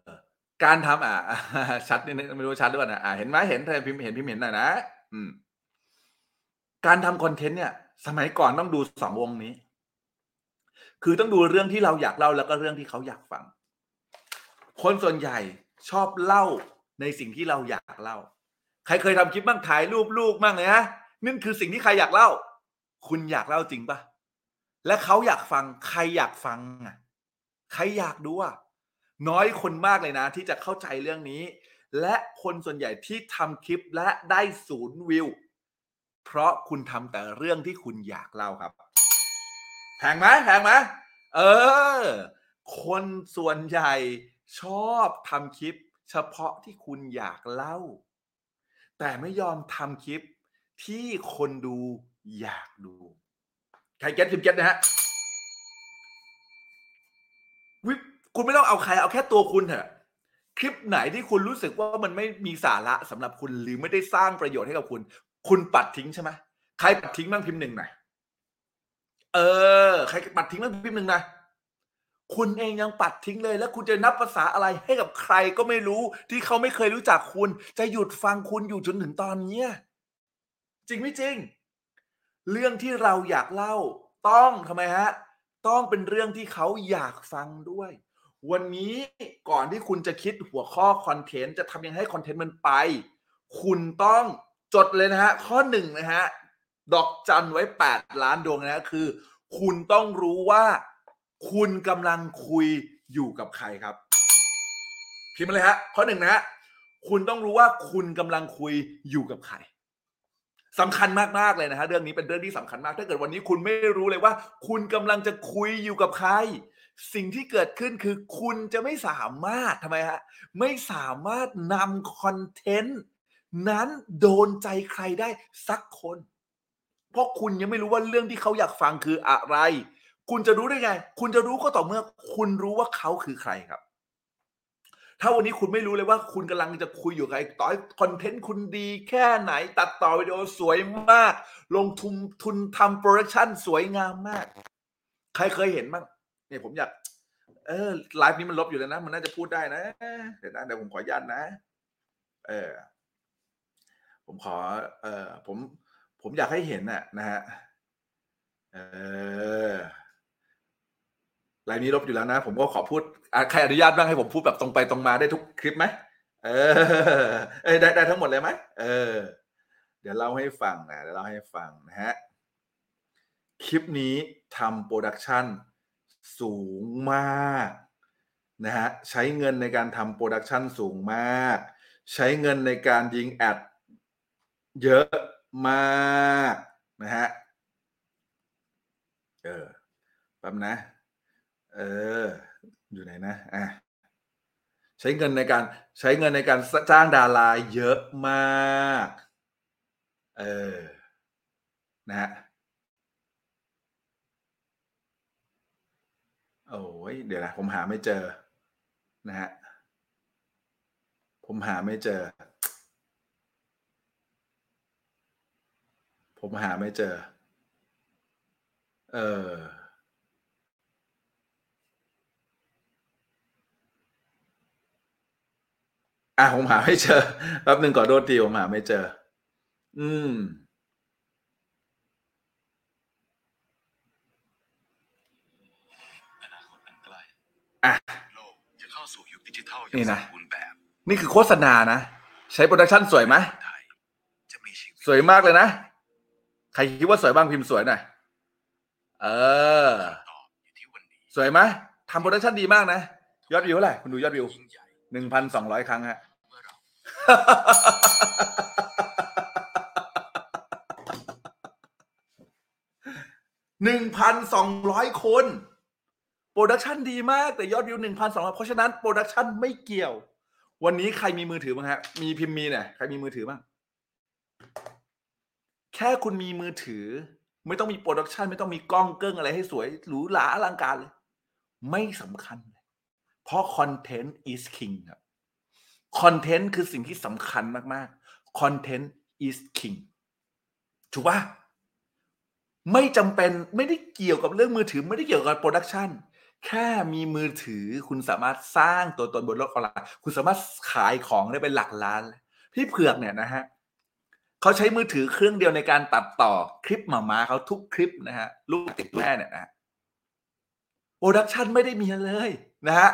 การทำอะชัดนิดนึงไม่รู้ชัดหรือเปล่านะอ่าเห็นไหมเห็นเธอพิมพ์เห็นพิมพ์เห็นหน่อยนะอืม การทำคอนเทนต์เนี่ย สมัยก่อนต้องดูสองวงนี้ คือต้องดูเรื่องที่เราอยากเล่าแล้วก็เรื่องที่เขาอยากฟัง คนส่วนใหญ่ชอบเล่าในสิ่งที่เราอยากเล่า ใครเคยทำคลิปบ้างถ่ายรูปลูกบ้างเลยฮะนั่นคือสิ่งที่ใครอยากเล่า คุณอยากเล่าจริงปะและเขาอยากฟังใครอยากฟังอะ ใครอยากดูอะน้อยคนมากเลยนะ ที่จะเข้าใจเรื่องนี้ และคนส่วนใหญ่ที่ทำคลิปและได้ศูนย์วิว เพราะคุณทำแต่เรื่องที่คุณอยากเล่าครับแพงไหมแพงไหมเออ คนส่วนใหญ่ชอบทำคลิป เฉพาะที่คุณอยากเล่า แต่ไม่ยอมทำคลิปที่คนดูอยากดู ใครเก็ตพิมเก็ตนะฮะวิ คุณไม่ต้องเอาใครเอาแค่ตัวคุณเถอะคลิปไหนที่คุณรู้สึกว่ามันไม่มีสาระสำหรับคุณหรือไม่ได้สร้างประโยชน์ให้กับคุณ คุณปัดทิ้งใช่ไหมใครปัดทิ้งบ้างพิมพ์หนึ่งหน่อยเออ ใครปัดทิ้งบ้างพิมพ์หนึ่งหนะคุณเองยังปัดทิ้งเลย แล้วคุณจะนับภาษาอะไรให้กับใครก็ไม่รู้ ที่เขาไม่เคยรู้จักคุณ จะหยุดฟังคุณอยู่จนถึงตอนเนี้ยจริงไม่จริง เรื่องที่เราอยากเล่า ต้องทำไมฮะ ต้องเป็นเรื่องที่เขาอยากฟังด้วย วันนี้ก่อนที่คุณจะคิดหัวข้อคอนเทนต์จะทำยังไงให้คอนเทนต์มันไป คุณต้องจดเลยนะฮะ ข้อหนึ่งนะฮะ ดอกจันไว้ 8 ล้านดวงนะฮะคือ คุณต้องรู้ว่า คุณกำลังคุยอยู่กับใครครับพิมพ์มาเลยฮะ ข้อหนึ่งนะฮะคุณต้องรู้ว่าคุณกำลังคุยอยู่กับใครสำคัญมากๆเลยนะฮะเรื่องนี้เป็นเรื่องที่สำคัญมาก ถ้าเกิดวันนี้คุณไม่รู้เลยว่า คุณกำลังจะคุยอยู่กับใคร สิ่งที่เกิดขึ้นคือคุณจะไม่สามารถทำไมฮะไม่สามารถนำคอนเทนต์นั้นโดนใจใครได้สักคน เพราะคุณยังไม่รู้ว่าเรื่องที่เขาอยากฟังคืออะไร คุณจะรู้ได้ไง คุณจะรู้ก็ต่อเมื่อ คุณรู้ว่าเขาคือใครครับ ถ้าวันนี้คุณไม่รู้เลยว่าคุณกำลังจะคุยอยู่ใครต่อคอนเทนต์คุณดีแค่ไหน ตัดต่อวิดีโอสวยมาก ลงทุนทุนทำโปรดักชันสวยงามมาก ใครเคยเห็นบ้าง เนี่ยผมอยาก เออไลฟ์นี้มันลบอยู่แล้วนะ มันน่าจะพูดได้นะเดี๋ยวนะเดี๋ยวผมขออนุญาตนะ เออ ผมขอ เออผม ผมอยากให้เห็นน่ะ นะฮะเออไลฟ์นี้ลบอยู่แล้วนะ ผมก็ขอพูดใครอนุญาตบ้างให้ผมพูดแบบตรงไปตรงมาได้ทุกคลิปไหมเออได้ได้ทั้งหมดเลยไหมเออ เดี๋ยวเล่าให้ฟังนะเดี๋ยวเล่าให้ฟังนะฮะคลิปนี้ทำโปรดักชัน สูงมากนะฮะใช้เงินในการทำโปรดักชันสูงมาก ใช้เงินในการยิงแอดเยอะมากนะฮะเออแป๊บนะ เออ อยู่ไหนนะอะใช้เงินในการใช้เงินในการจ้างดาราเยอะมาก เออ นะฮะ โอ้ยเดี๋ยวนะผมหาไม่เจอนะฮะผมหาไม่เจอ ผมหาไม่เจอ เออ อะผมหาไม่เจอแป๊บหนึ่งก่อนโดนทีผมหาไม่เจอ อืม อนาคตอันใกล้ อะโลกจะเข้าสู่ยุคดิจิทัลอนี่ย่างสนะมบูรณ์แบบ นี่คือโฆษณานะ ใช้โปรดักชันสวยไหมไทยจะมีชีวิตสวยมากเลยนะ ใครคิดว่าสวยบ้างพิมพ์สวยหน่อย เออตอบอยู่ที่วันนี้สวยไหมทำโปรดักชันดีมากนะ ยอดวิวเท่าไหร่คุณดูยอดวิวยิ่งใหญ่หนึ่งพันสองร้อยครั้งฮะเมื่อเราหนึ่งพันสองร้อยคน โปรดักชันดีมากแต่ยอดวิวหนึ่งพันสองร้อยเพราะฉะนั้นโปรดักชันไม่เกี่ยว วันนี้ใครมีมือถือบ้างฮะ มีพิมพ์มีเนี่ยใครมีมือถือบ้าง แค่คุณมีมือถือ ไม่ต้องมีโปรดักชันไม่ต้องมีกล้องเกิ้งอะไรให้สวยหรูหราอลังการเลย ไม่สำคัญเลยเพราะคอนเทนต์ is king ครับคอนเทนต์คือสิ่งที่สำคัญมากๆคอนเทนต์ is king ถูกปะไม่จำเป็นไม่ได้เกี่ยวกับเรื่องมือถือ ไม่ได้เกี่ยวกับโปรดักชัน แค่มีมือถือคุณสามารถสร้างตัวตนบนโลกออนไลน์คุณสามารถขายของได้เป็นหลักล้าน พี่เผือกเนี่ยนะฮะเขาใช้มือถือเครื่องเดียวในการตัดต่อคลิปหมามาเขาทุกคลิปนะฮะลูกติดแม่เนี่ยนะฮะโปรดักชันไม่ได้มีเลยนะฮะ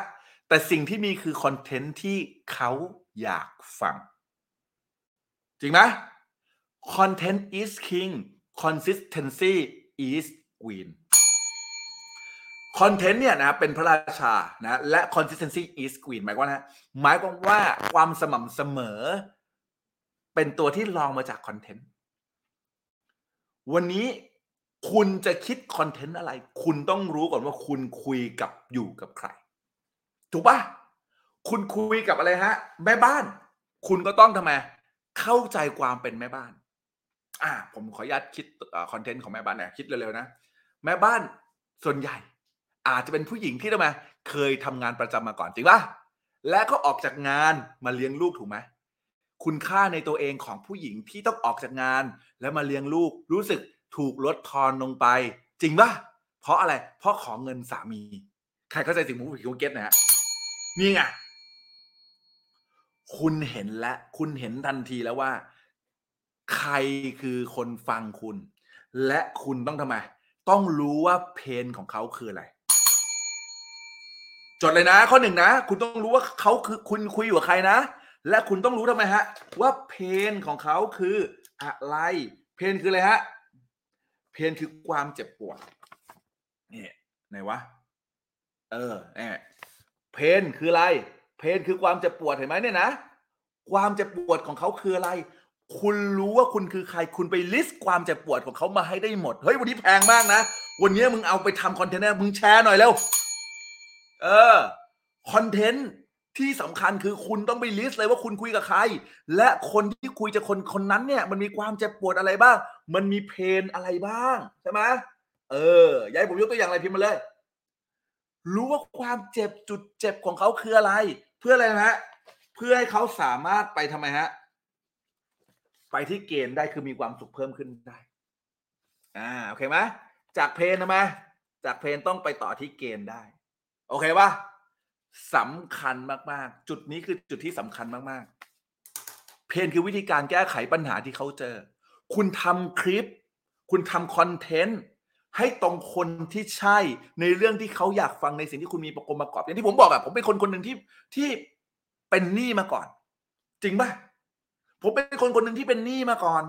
แต่สิ่งที่มีคือคอนเทนต์ที่เขาอยากฟัง จริงไหม content is king consistency is queen คอนเทนต์เนี่ยนะเป็นพระราชานะและ consistency is queen หมายความว่านะหมายความว่าความสม่ำเสมอ เป็นตัวที่รองมาจากคอนเทนต์วันนี้คุณจะคิดคอนเทนต์อะไร คุณต้องรู้ก่อนว่าคุณคุยกับอยู่กับใคร ถูกปะคุณคุยกับอะไรฮะ แม่บ้าน คุณก็ต้องทำไมเข้าใจความเป็นแม่บ้าน อ่า ผมขออนุญาตคิดคอนเทนต์ของแม่บ้านหน่อยคิดเร็วๆนะ แม่บ้านส่วนใหญ่ อาจจะเป็นผู้หญิงที่ทำไมเคยทำงานประจำมาก่อนจริงปะและก็ออกจากงานมาเลี้ยงลูกถูกไหมคุณค่าในตัวเองของผู้หญิงที่ต้องออกจากงาน แล้วมาเลี้ยงลูกรู้สึกถูกลดทอนลงไป จริงปะเพราะอะไรเพราะขอเงินสามี ใครเข้าใจสิ่งที่ผมคิดเก็ตนะฮะนี่ไงคุณเห็นแล้วคุณเห็นทันทีแล้วว่า ใครคือคนฟังคุณ และคุณต้องทำไม ต้องรู้ว่าเพนของเขาคืออะไร จดเลยนะ ข้อหนึ่งนะ คุณต้องรู้ว่าเขาคือคุณคุยอยู่กับใครนะ และคุณต้องรู้ทำไมฮะ ว่าเพนของเขาคืออะไร pain คืออะไรฮะ pain คือความเจ็บปวดนี่ไหนวะ เออเนี่ย pain คืออะไร pain คือความเจ็บปวดเห็นไหมเนี่ยนะ ความเจ็บปวดของเขาคืออะไร คุณรู้ว่าคุณคือใคร คุณไป list ความเจ็บปวดของเขามาให้ได้หมด เฮ้ยวันนี้แพงมากนะ วันนี้มึงเอาไปทำคอนเทนต์นะมึงแชร์หน่อยเร็ว เออคอนเทนต์ที่สำคัญคือคุณต้องไป list เลยว่าคุณคุยกับใคร และคนที่คุยจะคนคนนั้นเนี่ย มันมีความเจ็บปวดอะไรบ้าง มันมีเพนอะไรบ้างใช่ไหมเออยายผมยกตัวอย่างอะไรพิมพ์มาเลย รู้ว่าความเจ็บจุดเจ็บของเขาคืออะไร เพื่ออะไรนะฮะเพื่อให้เขาสามารถไปทำไมฮะไปที่เกณฑ์ได้คือมีความสุขเพิ่มขึ้นได้ อ่าโอเคไหมจากเพนทำไมจากเพนต้องไปต่อที่เกณฑ์ได้ โอเคปะสำคัญมากๆ จุดนี้คือจุดที่สำคัญมากๆ เพนคือวิธีการแก้ไขปัญหาที่เขาเจอ คุณทำคลิป คุณทำคอนเทนต์ให้ตรงคนที่ใช่ในเรื่องที่เขาอยากฟังในสิ่งที่คุณมีประกอบประกอบอย่างที่ผมบอกอะผมเป็นคนคนหนึ่งที่ที่เป็นหนี้มาก่อน จริงปะผมเป็นคนคนหนึ่งที่เป็นหนี้มาก่อน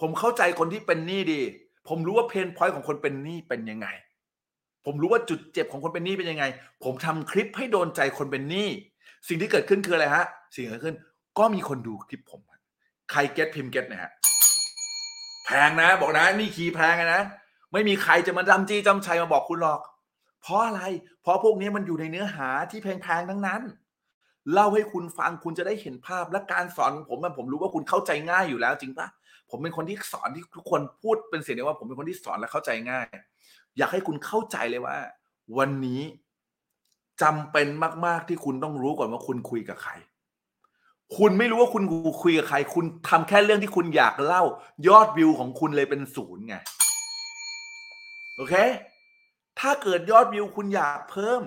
ผมเข้าใจคนที่เป็นหนี้ดี ผมรู้ว่าเพนพอยต์ของคนเป็นหนี้เป็นยังไง ผมรู้ว่าจุดเจ็บของคนเป็นหนี้เป็นยังไง ผมทำคลิปให้โดนใจคนเป็นหนี้ สิ่งที่เกิดขึ้นคืออะไรฮะ สิ่งที่เกิดขึ้น ก็มีคนดูคลิปผม ใครเก็ตพิมพ์เก็ตนะฮะ แพงนะ บอกนะนี่คีแพงนะ ไม่มีใครจะมาจำจี้จำชัยมาบอกคุณหรอก เพราะอะไร เพราะพวกนี้มันอยู่ในเนื้อหาที่แพงๆทั้งนั้น เล่าให้คุณฟังคุณจะได้เห็นภาพและการสอนของผมมันผมรู้ว่าคุณเข้าใจง่ายอยู่แล้วจริงปะผมเป็นคนที่สอนที่ทุกคนพูดเป็นเสียงเดียวว่าผมเป็นคนที่สอนและเข้าใจง่าย อยากให้คุณเข้าใจเลยว่า วันนี้จำเป็นมาก ๆที่คุณต้องรู้ก่อนว่าคุณคุยกับใคร คุณไม่รู้ว่าคุณคุยกับใคร คุณทำแค่เรื่องที่คุณอยากเล่า ยอดวิวของคุณเลยเป็นศูนย์ไงโอเค ถ้าเกิดยอดวิวคุณอยากเพิ่ม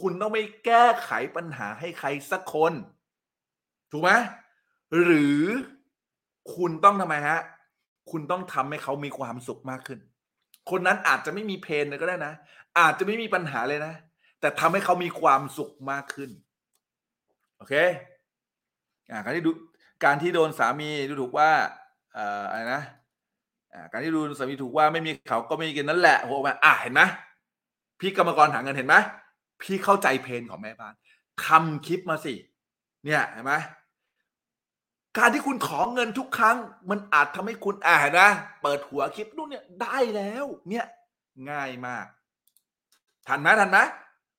คุณต้องไม่แก้ไขปัญหาให้ใครสักคน ถูกไหมหรือคุณต้องทำไมฮะ คุณต้องทำให้เขามีความสุขมากขึ้น คนนั้นอาจจะไม่มีเพนเลยก็ได้นะ อาจจะไม่มีปัญหาเลยนะ แต่ทำให้เขามีความสุขมากขึ้น โอเคอ่าการที่ดูการที่โดนสามีดูถูกว่าเอ่ออะไรนะอ่าการที่โดนสามีถูกว่าไม่มีเขาก็ไม่มีกินนั่นแหละโหมาอะเห็นไหมพี่กรรมกรหาเงินเห็นไหมพี่เข้าใจเพนของแม่บ้านทำคลิปมาสิ เนี่ยเห็นไหม การที่คุณขอเงินทุกครั้ง มันอาจทำให้คุณอ่านไหมเปิดหัวคลิปนู่นเนี่ยได้แล้ว เนี่ย ง่ายมาก ทันไหมทันไหม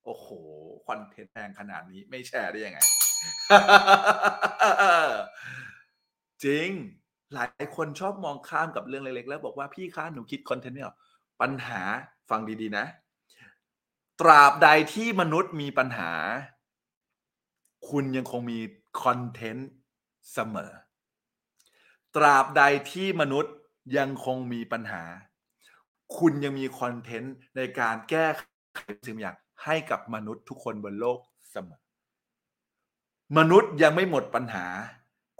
โอ้โหคอนเทนต์แพงขนาดนี้ไม่แชร์ได้ยังไง จริง หลายคนชอบมองข้ามกับเรื่องเล็กๆ แล้วบอกว่าพี่คะหนูคิดคอนเทนต์ไม่ออกปัญหาฟังดีๆนะ ตราบใดที่มนุษย์มีปัญหา คุณยังคงมีคอนเทนต์ เสมอ ตราบใดที่มนุษย์ยังคงมีปัญหา คุณยังมีคอนเทนต์ในการแก้ไขสิ่งอย่างให้กับมนุษย์ทุกคนบนโลกเสมอ มนุษย์ยังไม่หมดปัญหา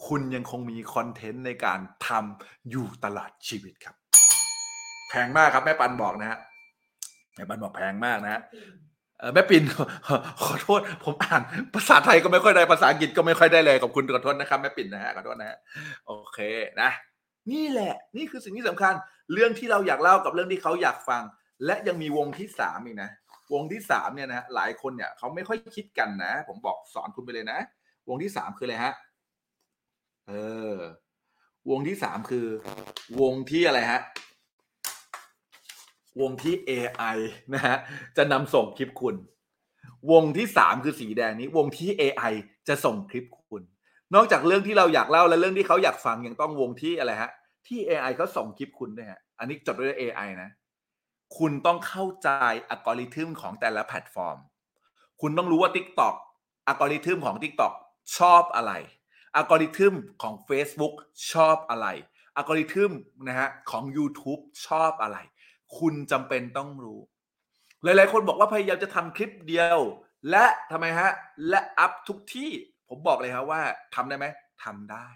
คุณยังคงมีคอนเทนต์ในการทำอยู่ตลอดชีวิตครับ แพงมากครับแม่ปันบอกนะฮะแม่ปันบอกแพงมากนะฮะ แม่ปินขอโทษ ผมอ่านภาษาไทยก็ไม่ค่อยได้ภาษาอังกฤษก็ไม่ค่อยได้เลยขอบคุณขอโทษนะครับแม่ปินนะฮะขอโทษนะฮะโอเคนะ นี่แหละ นี่คือสิ่งที่สำคัญ เรื่องที่เราอยากเล่ากับเรื่องที่เขาอยากฟัง และยังมีวงที่สามอีกนะ วงที่สามเนี่ยนะหลายคนเนี่ยเขาไม่ค่อยคิดกันนะ ผมบอกสอนคุณไปเลยนะ วงที่สามคืออะไรฮะเออวงที่สามคือ วงที่อะไรฮะ วงที่ AI นะฮะจะนำส่งคลิปคุณ วงที่สามคือสีแดงนี้ วงที่ AI จะส่งคลิปคุณ นอกจากเรื่องที่เราอยากเล่าและเรื่องที่เขาอยากฟังยังต้องวงที่อะไรฮะ ที่ AI เขาส่งคลิปคุณด้วยฮะอันนี้จดด้วย AI นะ คุณต้องเข้าใจอัลกอริทึมของแต่ละแพลตฟอร์ม คุณต้องรู้ว่า TikTok อัลกอริทึมของ TikTok ชอบอะไรอัลกอริทึมของ Facebook ชอบอะไรอัลกอริทึมนะฮะของ YouTube ชอบอะไร คุณจำเป็นต้องรู้ หลาย ๆ คนบอกว่าพยายามจะทำคลิปเดียว และทำไมฮะ และอัพทุกที่ผมบอกเลยครับว่าทำได้ไหมทำได้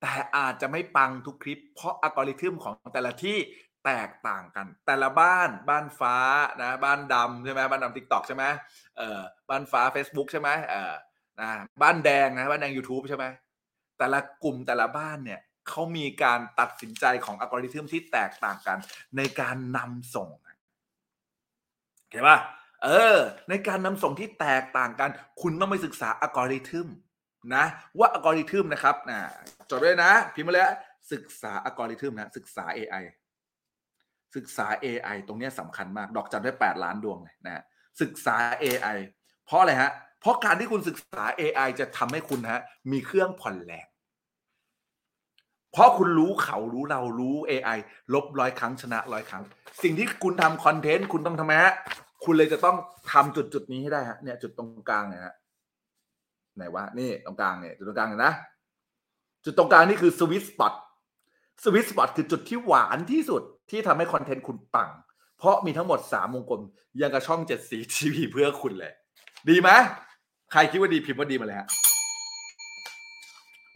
แต่อาจจะไม่ปังทุกคลิป เพราะอัลกอริทึมของแต่ละที่แตกต่างกัน แต่ละบ้านบ้านฟ้านะบ้านดำใช่ไหมบ้านดำ TikTok ใช่ไหมเออบ้านฟ้า Facebook ใช่ไหมเออนะบ้านแดงนะบ้านแดง YouTube ใช่ไหมแต่ละกลุ่มแต่ละบ้านเนี่ย เขามีการตัดสินใจของอัลกอริทึมที่แตกต่างกัน ในการนำส่งเห็นป่ะเออ ในการนำส่งที่แตกต่างกัน คุณต้องไปศึกษาอัลกอริทึมนะ ว่าอัลกอริทึมนะครับนะจดด้วยนะ พิมพ์มาเลยศึกษาอัลกอริทึมนะศึกษา AI ศึกษา AI ตรงนี้สำคัญมาก ดอกจันได้ 8 ล้านดวงเลยนะศึกษา AI เพราะอะไรฮะ เพราะการที่คุณศึกษา AI จะทำให้คุณฮะมีเครื่องผ่อนแรง เพราะคุณรู้เขารู้เรารู้ AI ลบร้อยครั้งชนะร้อยครั้ง สิ่งที่คุณทำคอนเทนต์คุณต้องทำไมฮะคุณเลยจะต้องทำจุดจุดนี้ให้ได้ฮะเนี่ยจุดตรงกลางเนี่ยฮะไหนวะนี่ตรงกลางเนี่ยจุดตรงกลางเนี่ยนะ จุดตรงกลางนี่คือสวิตสปอตสวิตสปอตคือจุดที่หวานที่สุดที่ทำให้คอนเทนต์คุณปัง เพราะมีทั้งหมดสามวงกลมยังกับช่องเจ็ดสีทีวีเพื่อคุณเลย ดีไหมใครคิดว่าดีพิมพ์ว่าดีมาเลยฮะ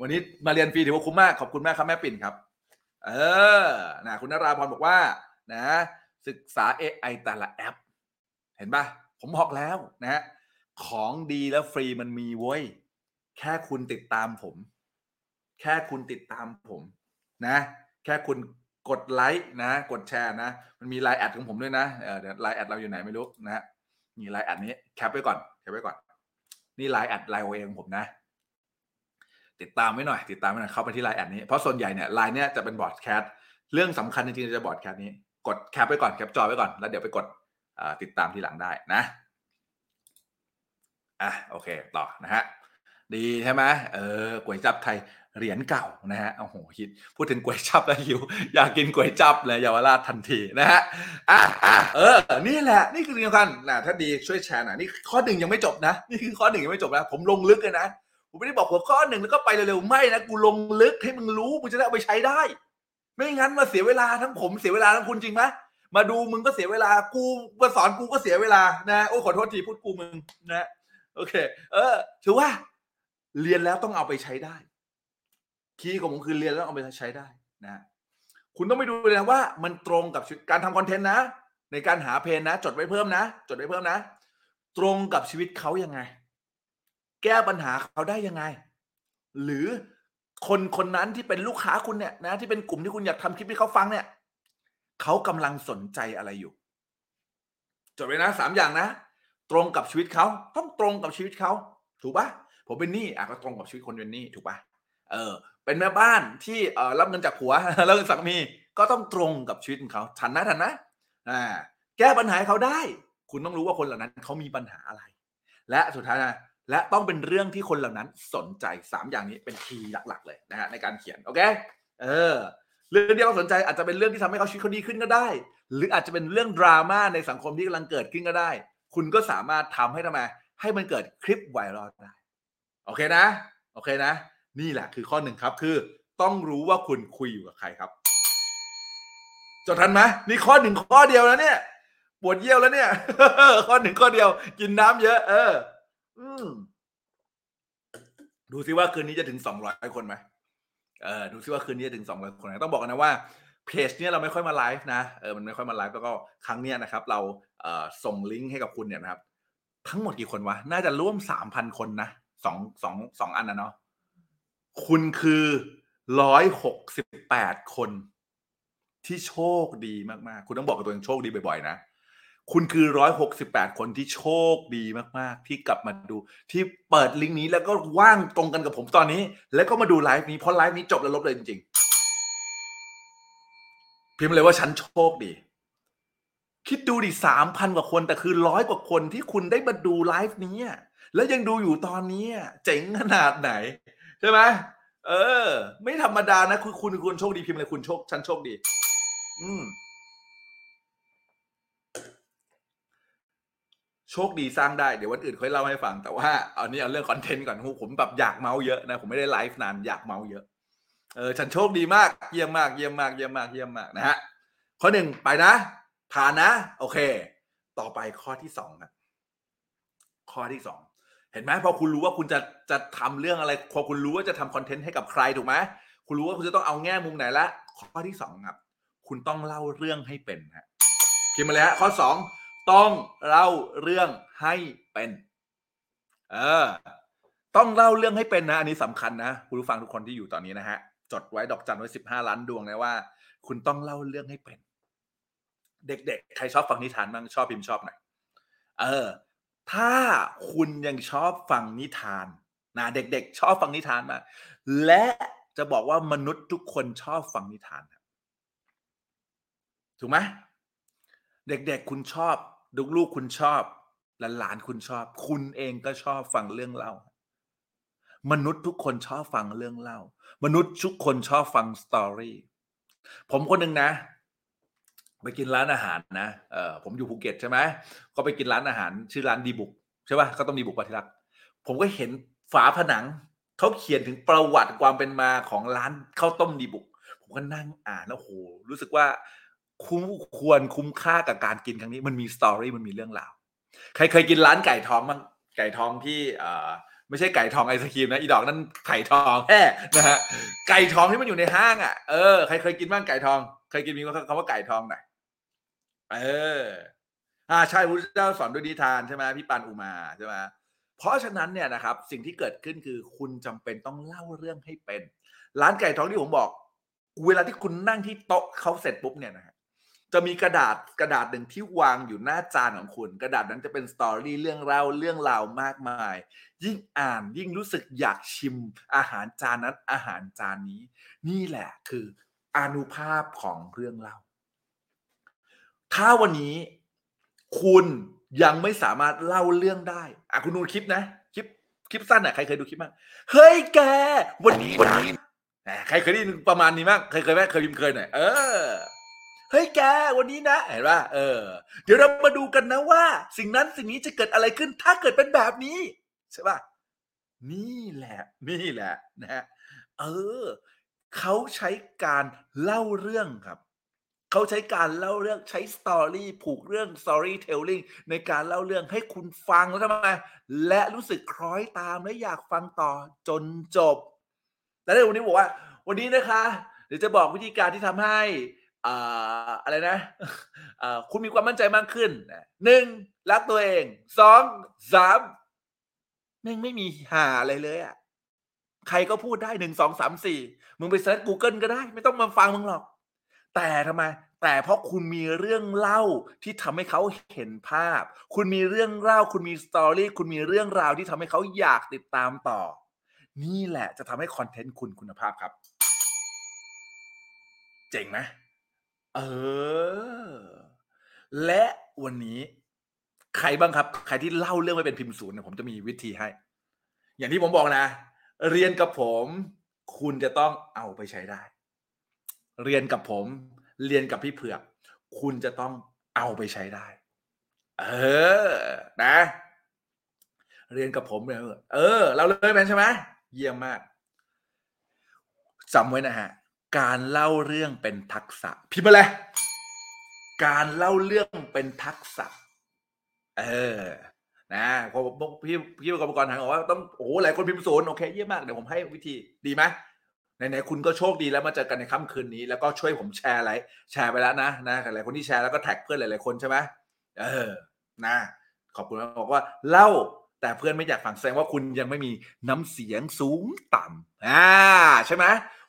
วันนี้มาเรียนฟรีถือว่าคุ้มมากขอบคุณมากครับแม่ปิ่นครับ เออนะคุณนราพรบอกว่า นะ ศึกษา AI แต่ละแอป เห็นปะผมบอกแล้วนะฮะของดีแล้วฟรีมันมีเว้ย แค่คุณติดตามผม แค่คุณติดตามผมนะ แค่คุณกดไลค์นะ กดแชร์นะ มันมีไลน์แอดของผมด้วยนะเดี๋ยวไลน์แอดเราอยู่ไหนไม่รู้นะฮะมีไลน์แอดนี้แคปไว้ก่อนแคปไว้ก่อน นี่ไลน์แอดไลน์ OA ของผมนะ ติดตามไว้หน่อย ติดตามไว้หน่อยเข้าไปที่ไลน์แอดนี้ เพราะส่วนใหญ่เนี่ยไลน์เนี้ยจะเป็น broadcast เรื่องสำคัญจริงๆจะ broadcast นี้ กดแคปไว้ก่อนแคปจอไว้ก่อน แล้วเดี๋ยวไปกดติดตามทีหลังได้นะอะโอเคต่อนะฮะดีใช่ไหมเออก๋วยจับไทยเหรียญเก่านะฮะโอ้โหคิดพูดถึงก๋วยจับแล้วหิว อยากกินก๋วยจับเลยเยาวราชทันทีนะฮะอะอะเออ นี่แหละ นี่คือสิ่งสำคัญนะถ้าดีช่วยแชร์หน่อยนี่ข้อหนึ่งยังไม่จบนะ นี่คือข้อหนึ่งยังไม่จบนะ ผมลงลึกเลยนะ ไม่ได้บอกหัวข้อหนึ่งแล้วก็ไปเร็วๆไม่นะกูลงลึกให้มึงรู้มึงจะได้เอาไปใช้ได้ ไม่งั้นมาเสียเวลาทั้งผมเสียเวลาทั้งคุณจริงไหมมาดูมึงก็เสียเวลากูมาสอนกูก็เสียเวลานะโอ้ขอโทษทีพูดกูมึงนะโอเค เออ ถือว่า เรียนแล้วต้องเอาไปใช้ได้ คีย์ของผมคือเรียนแล้วเอาไปใช้ได้นะคุณต้องไปดูเลยนะว่า มันตรงกับการทำคอนเทนต์นะ ในการหาเพนนะ จดไว้เพิ่มนะ จดไว้เพิ่มนะ ตรงกับชีวิตเขายังไง แก้ปัญหาเขาได้ยังไง หรือคนคนนั้นที่เป็นลูกค้าคุณเนี่ยนะที่เป็นกลุ่มที่คุณอยากทำคลิปให้เขาฟังเนี่ยเขากำลังสนใจอะไรอยู่จดไว้นะสามอย่างนะ ตรงกับชีวิตเขาต้องตรงกับชีวิตเขาถูกปะผมเป็นหนี้อะก็ตรงกับชีวิตคนเป็นหนี้ถูกปะเออ เป็นแม่บ้านที่เออรับเงินจากผัวรับเงินสามีก็ต้องตรงกับชีวิตของเขาทันนะทันนะอ่าแก้ปัญหาเขาได้ คุณต้องรู้ว่าคนเหล่านั้นเขามีปัญหาอะไร และสุดท้ายนะ และต้องเป็นเรื่องที่คนเหล่านั้นสนใจสามอย่างนี้เป็นคีย์หลัก ๆ เลยนะฮะในการเขียนโอเคเออเรื่องที่เขาสนใจอาจจะเป็นเรื่องที่ทำให้เขาชีวิตเขาดีขึ้นก็ได้ หรืออาจจะเป็นเรื่องดราม่าในสังคมที่กำลังเกิดขึ้นก็ได้ คุณก็สามารถทำให้ทำไมให้มันเกิดคลิปไวรัลได้ โอเคนะ โอเคนะ นี่แหละคือข้อหนึ่งครับคือ ต้องรู้ว่าคุณคุยอยู่กับใครครับจดทันไหมนี่ข้อหนึ่งข้อเดียวแล้วเนี่ยปวดเยี่ยวแล้วเนี่ย ข้อหนึ่งข้อเดียว กินน้ำเยอะ เออ อืม ดูซิว่าคืนนี้จะถึงสองร้อยคนไหมเออดูซิว่าคืนนี้จะถึงสองร้อยคนไหมต้องบอกกันนะว่าเพจเนี้ยเราไม่ค่อยมาไลฟ์นะเออมันไม่ค่อยมาไลฟ์แล้วก็ครั้งเนี้ยนะครับ เราเอ่อส่งลิงก์ให้กับคุณเนี่ยนะครับ ทั้งหมดกี่คนวะ น่าจะร่วมสามพันคนนะสองสองสองอันนะเนาะคุณคือร้อยหกสิบแปดคนที่โชคดีมาก ๆ คุณต้องบอกกับตัวเองโชคดีบ่อย ๆ นะ คุณคือร้อยหกสิบแปดคนที่โชคดีมาก ๆ ที่กลับมาดู ที่เปิดลิงก์นี้แล้วก็ว่างตรงกันกับผมตอนนี้ แล้วก็มาดูไลฟ์นี้เพราะไลฟ์นี้จบแล้วลบเลยจริง ๆ พิมพ์เลยว่าฉันโชคดี คิดดูดิสามพันกว่าคน แต่คือร้อยกว่าคนที่คุณได้มาดูไลฟ์นี้แล้วยังดูอยู่ตอนนี้เจ๋งขนาดไหน ใช่ไหมเออ ไม่ธรรมดานะคือคุณคุณโชคดีพิมพ์เลยคุณโชค ฉันโชคดี อืม โชคดีสร้างได้เดี๋ยววันอื่นค่อยเล่าให้ฟัง แต่ว่าเอานี้เอาเรื่องคอนเทนต์ก่อนผมแบบอยากเมาเยอะนะผมไม่ได้ไลฟ์นานอยากเมาเยอะเออฉันโชคดีมากเยี่ยมมากเยี่ยมมากเยี่ยมมากเยี่ยมมากนะฮะข้อหนึ่งไปนะผ่านนะ โอเค ต่อไปข้อที่สองครับข้อที่สองเห็นไหมพอคุณรู้ว่าคุณจะจะทำเรื่องอะไร พอคุณรู้ว่าจะทำคอนเทนต์ให้กับใครถูกไหมคุณรู้ว่าคุณจะต้องเอาแง่มุมไหนละข้อที่สองครับ คุณต้องเล่าเรื่องให้เป็นฮะพิมพ์มาเลยฮะข้อสอง ต้องเล่าเรื่องให้เป็น เออ ต้องเล่าเรื่องให้เป็นนะ อันนี้สำคัญนะคุณผู้ฟังทุกคนที่อยู่ตอนนี้นะฮะ จดไว้ดอกจันไว้สิบห้าล้านดวงนะว่า คุณต้องเล่าเรื่องให้เป็น เด็ก ๆ ใครชอบฟังนิทานบ้างชอบพิมพ์ชอบหน่อยเออ ถ้าคุณยังชอบฟังนิทานนะเด็ก ๆ ชอบฟังนิทานมากและจะบอกว่ามนุษย์ทุกคนชอบฟังนิทานถูกไหมเด็ก ๆ คุณชอบ ลูกๆคุณชอบหลานคุณชอบ คุณเองก็ชอบฟังเรื่องเล่า มนุษย์ทุกคนชอบฟังเรื่องเล่า มนุษย์ทุกคนชอบฟังสตอรี่ผมคนหนึ่งนะไปกินร้านอาหารนะเออผมอยู่ภูเก็ตใช่ไหมก็ไปกินร้านอาหารชื่อร้านดีบุกใช่ป่ะก็ต้องดีบุกปฏิรักษ์ผมก็เห็นฝาผนังเขาเขียนถึงประวัติความเป็นมาของร้านข้าวต้มดีบุก ผมก็นั่งอ่านแล้วโหรู้สึกว่า คุ้มควรคุ้มค่ากับการกินครั้งนี้มันมีสตอรี่มันมีเรื่องราวใครเคยกินร้านไก่ทองบ้างไก่ทองที่เอ่อไม่ใช่ไก่ทองไอศครีมนะอีดอกนั่นไข่ทองแฮ่นะฮะไก่ทองที่มันอยู่ในห้างอะเออใครเคยกินบ้างไก่ทอง เคยกินมีคำว่าไก่ทองหน่อยเอออ่าใช่พระเจ้าสอนด้วยนิทานใช่ไหมพี่ปานอุมาใช่ไหมเพราะฉะนั้นเนี่ยนะครับ สิ่งที่เกิดขึ้นคือคุณจำเป็นต้องเล่าเรื่องให้เป็น ร้านไก่ทองที่ผมบอก เวลาที่คุณนั่งที่โต๊ะเขาเสร็จปุ๊บเนี่ยนะฮะ จะมีกระดาษกระดาษหนึ่งที่วางอยู่หน้าจานของคุณ กระดาษนั้นจะเป็นสตอรี่เรื่องเล่าเรื่องราวมากมาย ยิ่งอ่านยิ่งรู้สึกอยากชิมอาหารจานนั้นอาหารจานนี้ นี่แหละคืออานุภาพของเรื่องเล่า ถ้าวันนี้คุณยังไม่สามารถเล่าเรื่องได้อะคุณดูคลิปนะคลิปคลิปสั้นอะใครเคยดูคลิปบ้างเฮ้ยแก วันนี้วันนี้แหมใครเคยได้ยินประมาณนี้บ้างเคยเคยไหมเคยพิมพ์เคยหน่อยเออ เฮ้ยแกวันนี้นะเห็นป่ะเออ เดี๋ยวเรามาดูกันนะว่า สิ่งนั้นสิ่งนี้จะเกิดอะไรขึ้น ถ้าเกิดเป็นแบบนี้ใช่ป่ะนี่แหละ นี่แหละนะฮะเออเขาใช้การเล่าเรื่องครับเขาใช้การเล่าเรื่องใช้สตอรี่ผูกเรื่อง storytelling ในการเล่าเรื่องให้คุณฟังแล้วทำไมและรู้สึกคล้อยตามและอยากฟังต่อจนจบ แต่ในวันนี้บอกว่า วันนี้นะคะ เดี๋ยวจะบอกวิธีการที่ทำให้ อะไรนะคุณมีความมั่นใจมากขึ้นหนึ่งรักตัวเองสองสามแม่งไม่มีหาอะไรเลยอะใครก็พูดได้หนึ่งสองสามสี่มึงไปเซิร์ช Google ก็ได้ ไม่ต้องมาฟังมึงหรอก แต่ทำไม แต่เพราะคุณมีเรื่องเล่าที่ทำให้เขาเห็นภาพ คุณมีเรื่องเล่า คุณมีสตอรี่คุณมีเรื่องราวที่ทำให้เขาอยากติดตามต่อ นี่แหละจะทำให้คอนเทนต์คุณคุณภาพครับ เจ๋งไหม เออ และวันนี้ใครบ้างครับ ใครที่เล่าเรื่องไม่เป็นพิมพ์ศูนย์เนี่ยผมจะมีวิธีให้ อย่างที่ผมบอกนะ เรียนกับผม คุณจะต้องเอาไปใช้ได้ เรียนกับผม เรียนกับพี่เผือกคุณจะต้องเอาไปใช้ได้ เออ นะ เรียนกับผมเนี่ยเออ เราเลยเป็นใช่ไหมเยี่ยมมากจำไว้นะฮะ การเล่าเรื่องเป็นทักษะพิมพ์มาเลยการเล่าเรื่องเป็นทักษะ เออ นะพอพี่พี่ประกอบการถามบอกว่าต้องโอ้โหหลายคนพิมพ์ศูนย์โอเคเยี่ยมมากเดี๋ยวผมให้วิธีดีไหมไหนๆคุณก็โชคดีแล้วมาเจอกันในค่ำคืนนี้ แล้วก็ช่วยผมแชร์อะไรแชร์ไปแล้วนะนะหลายคนที่แชร์แล้วก็แท็กเพื่อนหลายๆคนใช่ไหมเออ นะ ขอบคุณมากบอกว่าเล่าแต่เพื่อนไม่อยากฟังแสดงว่าคุณยังไม่มีน้ำเสียงสูงต่ำอ่าใช่ไหม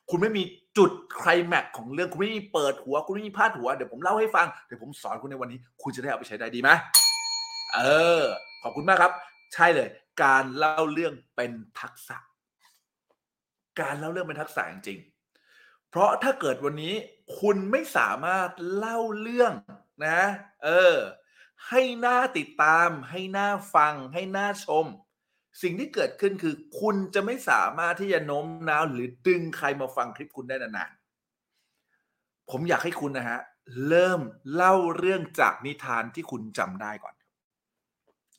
คุณไม่มีจุดไคลแม็กของเรื่องคุณไม่มีเปิดหัว คุณไม่มีพาดหัว เดี๋ยวผมเล่าให้ฟัง เดี๋ยวผมสอนคุณในวันนี้ คุณจะได้เอาไปใช้ได้ดีไหมเออ ขอบคุณมากครับ ใช่เลย การเล่าเรื่องเป็นทักษะ การเล่าเรื่องเป็นทักษะจริงๆ เพราะถ้าเกิดวันนี้คุณไม่สามารถเล่าเรื่องนะ เออ ให้หน้าติดตาม ให้หน้าฟัง ให้หน้าชม สิ่งที่เกิดขึ้นคือ คุณจะไม่สามารถที่จะโน้มน้าวหรือดึงใครมาฟังคลิปคุณได้นานๆ ผมอยากให้คุณนะฮะ เริ่มเล่าเรื่องจากนิทานที่คุณจำได้ก่อน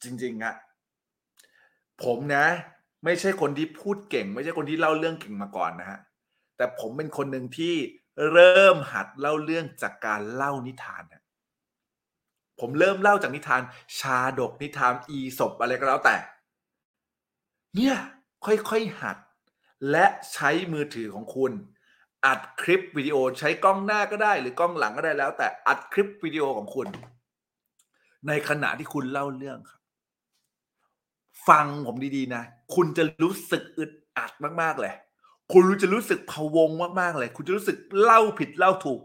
จริงๆอะผมนะ ไม่ใช่คนที่พูดเก่ง ไม่ใช่คนที่เล่าเรื่องเก่งมาก่อนนะฮะ แต่ผมเป็นคนหนึ่งที่เริ่มหัดเล่าเรื่องจากการเล่านิทานนะผมเริ่มเล่าจากนิทาน ชาดกนิทานอีสบอะไรก็แล้วแต่ เนี่ยค่อยๆหัด และใช้มือถือของคุณ อัดคลิปวิดีโอใช้กล้องหน้าก็ได้หรือกล้องหลังก็ได้แล้ว แต่อัดคลิปวิดีโอของคุณ ในขณะที่คุณเล่าเรื่องครับ ฟังผมดีๆนะ คุณจะรู้สึกอึดอัดมากๆเลย คุณรู้จะรู้สึกพะวงมากๆเลย คุณจะรู้สึกเล่าผิดเล่าถูก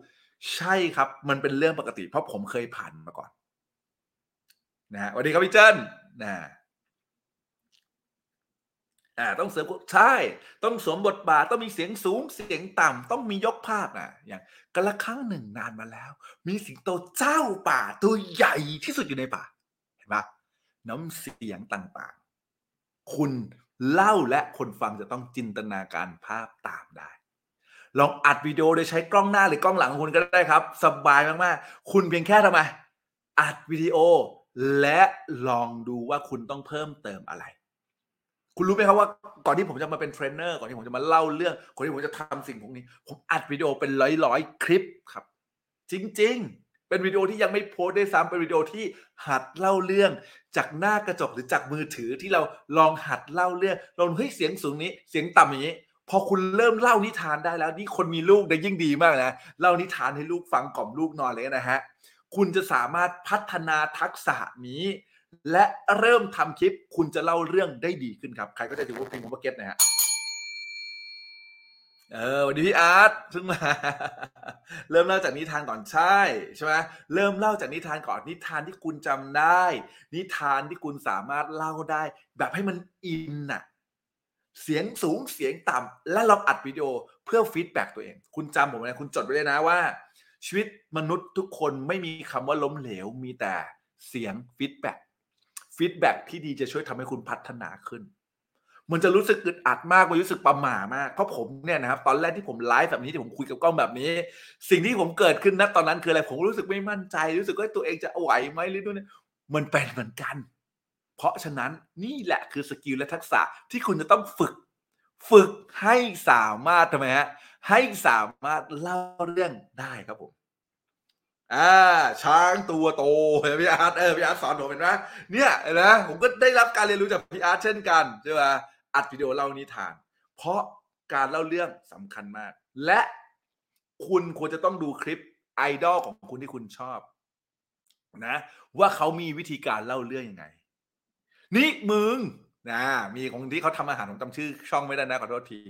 ใช่ครับ มันเป็นเรื่องปกติเพราะผมเคยผ่านมาก่อนนะฮะสวัสดีครับพี่เจิ้นนะ อ่าต้องเสริมใช่ ต้องสวมบทบาทต้องมีเสียงสูงเสียงต่ำต้องมียกภาคนะอย่างกันละครั้งหนึ่งนานมาแล้ว มีสิงโตเจ้าป่าตัวใหญ่ที่สุดอยู่ในป่า เห็นปะน้ำเสียงต่างๆ คุณเล่าและคนฟังจะต้องจินตนาการภาพตามได้ ลองอัดวิดีโอโดยใช้กล้องหน้าหรือกล้องหลังของคุณก็ได้ครับ สบายมากๆ คุณเพียงแค่ทำไม อัดวิดีโอ และลองดูว่าคุณต้องเพิ่มเติมอะไร คุณรู้ไหมครับว่าก่อนที่ผมจะมาเป็นเทรนเนอร์ก่อนที่ผมจะมาเล่าเรื่องก่อนที่ผมจะทำสิ่งพวกนี้ ผมอัดวิดีโอเป็นร้อยร้อยๆคลิปครับ จริง ๆ เป็นวิดีโอที่ยังไม่โพสต์ได้ซ้ำเป็นวิดีโอที่หัดเล่าเรื่อง จากหน้ากระจกหรือจากมือถือที่เราลองหัดเล่าเรื่องลองเฮ้ยเสียงสูงนี้เสียงต่ำอย่างนี้พอคุณเริ่มเล่านิทานได้แล้ว นี่คนมีลูกได้ยิ่งดีมากนะเล่านิทานให้ลูกฟังกล่อมลูกนอนเลยนะฮะคุณจะสามารถพัฒนาทักษะนี้ และเริ่มทำคลิปคุณจะเล่าเรื่องได้ดีขึ้นครับ ใครก็จะดูว่าพิมพ์คำว่า get นะฮะเออวันนี้พี่อาร์ตเพิ่งมา เริ่มเล่าจากนิทานก่อนใช่ใช่ไหมเริ่มเล่าจากนิทานก่อนนิทานที่คุณจำได้ นิทานที่คุณสามารถเล่าได้ แบบให้มัน in น่ะเสียงสูงเสียงต่ำและลองอัดวิดีโอเพื่อ feedback ตัวเอง คุณจำผมไว้นะคุณจดไว้เลยนะว่า ชีวิตมนุษย์ทุกคนไม่มีคำว่าล้มเหลวมีแต่เสียง feedback feedback ที่ดีจะช่วยทำให้คุณพัฒนาขึ้น มันจะรู้สึกอึดอัดมากมันรู้สึกประหม่ามากเพราะผมเนี่ยนะครับ ตอนแรกที่ผมไลฟ์แบบนี้ที่ผมคุยกับกล้องแบบนี้ สิ่งที่ผมเกิดขึ้นนะตอนนั้นคืออะไรผมรู้สึกไม่มั่นใจ รู้สึกว่าตัวเองจะไหวไหมหรือนู่นมันเป็นเหมือนกัน เพราะฉะนั้นนี่แหละคือ skill และทักษะที่คุณจะต้องฝึก ฝึกให้สามารถทำไมฮะให้สามารถเล่าเรื่องได้ครับผม อ่าช้างตัวโตเห็นพี่อาร์ตเออพี่อาร์ตสอนผมเห็นไหมเนี่ยเห็นไหมผมก็ได้รับการเรียนรู้จากพี่อาร์ตเช่นกันใช่ไหมอัดวิดีโอเล่านิทาน เพราะการเล่าเรื่องสำคัญมาก และคุณควรจะต้องดูคลิปไอดอลของคุณที่คุณชอบนะว่าเขามีวิธีการเล่าเรื่องยังไง นี่มึงนะมีของที่เขาทำอาหารผมจำชื่อช่องไม่ได้นะขอโทษที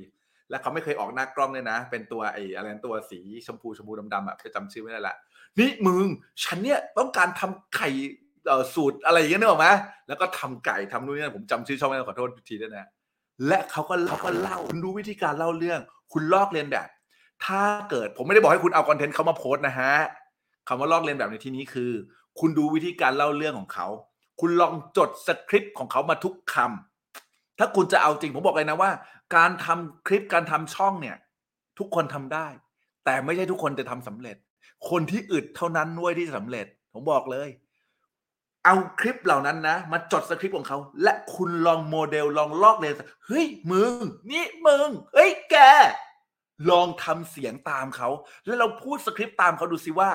และเขาไม่เคยออกหน้ากล้องเลยนะ เป็นตัวไอ้อะไรตัวสีชมพูชมพูดำๆอะจะจำชื่อไม่ได้ละ นี่มึงฉันเนี่ยต้องการทำไข่สูตรอะไรอย่างเงี้ยนึกออกไหมแล้วก็ทำไก่ทำนู่นนี่ผมจำชื่อช่องไม่ได้ขอโทษทีด้วยนะและเขาก็เขาก็เล่าคุณดูวิธีการเล่าเรื่อง คุณลอกเลียนแบบ ถ้าเกิดผมไม่ได้บอกให้คุณเอาคอนเทนต์เขามาโพสต์นะฮะคำว่าลอกเลียนแบบในที่นี้คือ คุณดูวิธีการเล่าเรื่องของเขา คุณลองจดสคริปต์ของเขามาทุกคำถ้าคุณจะเอาจริงผมบอกเลยนะว่า การทำคลิปการทำช่องเนี่ย ทุกคนทำได้ แต่ไม่ใช่ทุกคนจะทำสำเร็จ คนที่อึดเท่านั้นด้วยที่จะสำเร็จ ผมบอกเลย เอาคลิปเหล่านั้นนะมาจดสคริปต์ของเขา และคุณลองโมเดลลองลอกเลียนเฮ้ยมึง นี่มึงเฮ้ยแก ลองทำเสียงตามเขา แล้วเราพูดสคริปต์ตามเขาดูสิว่า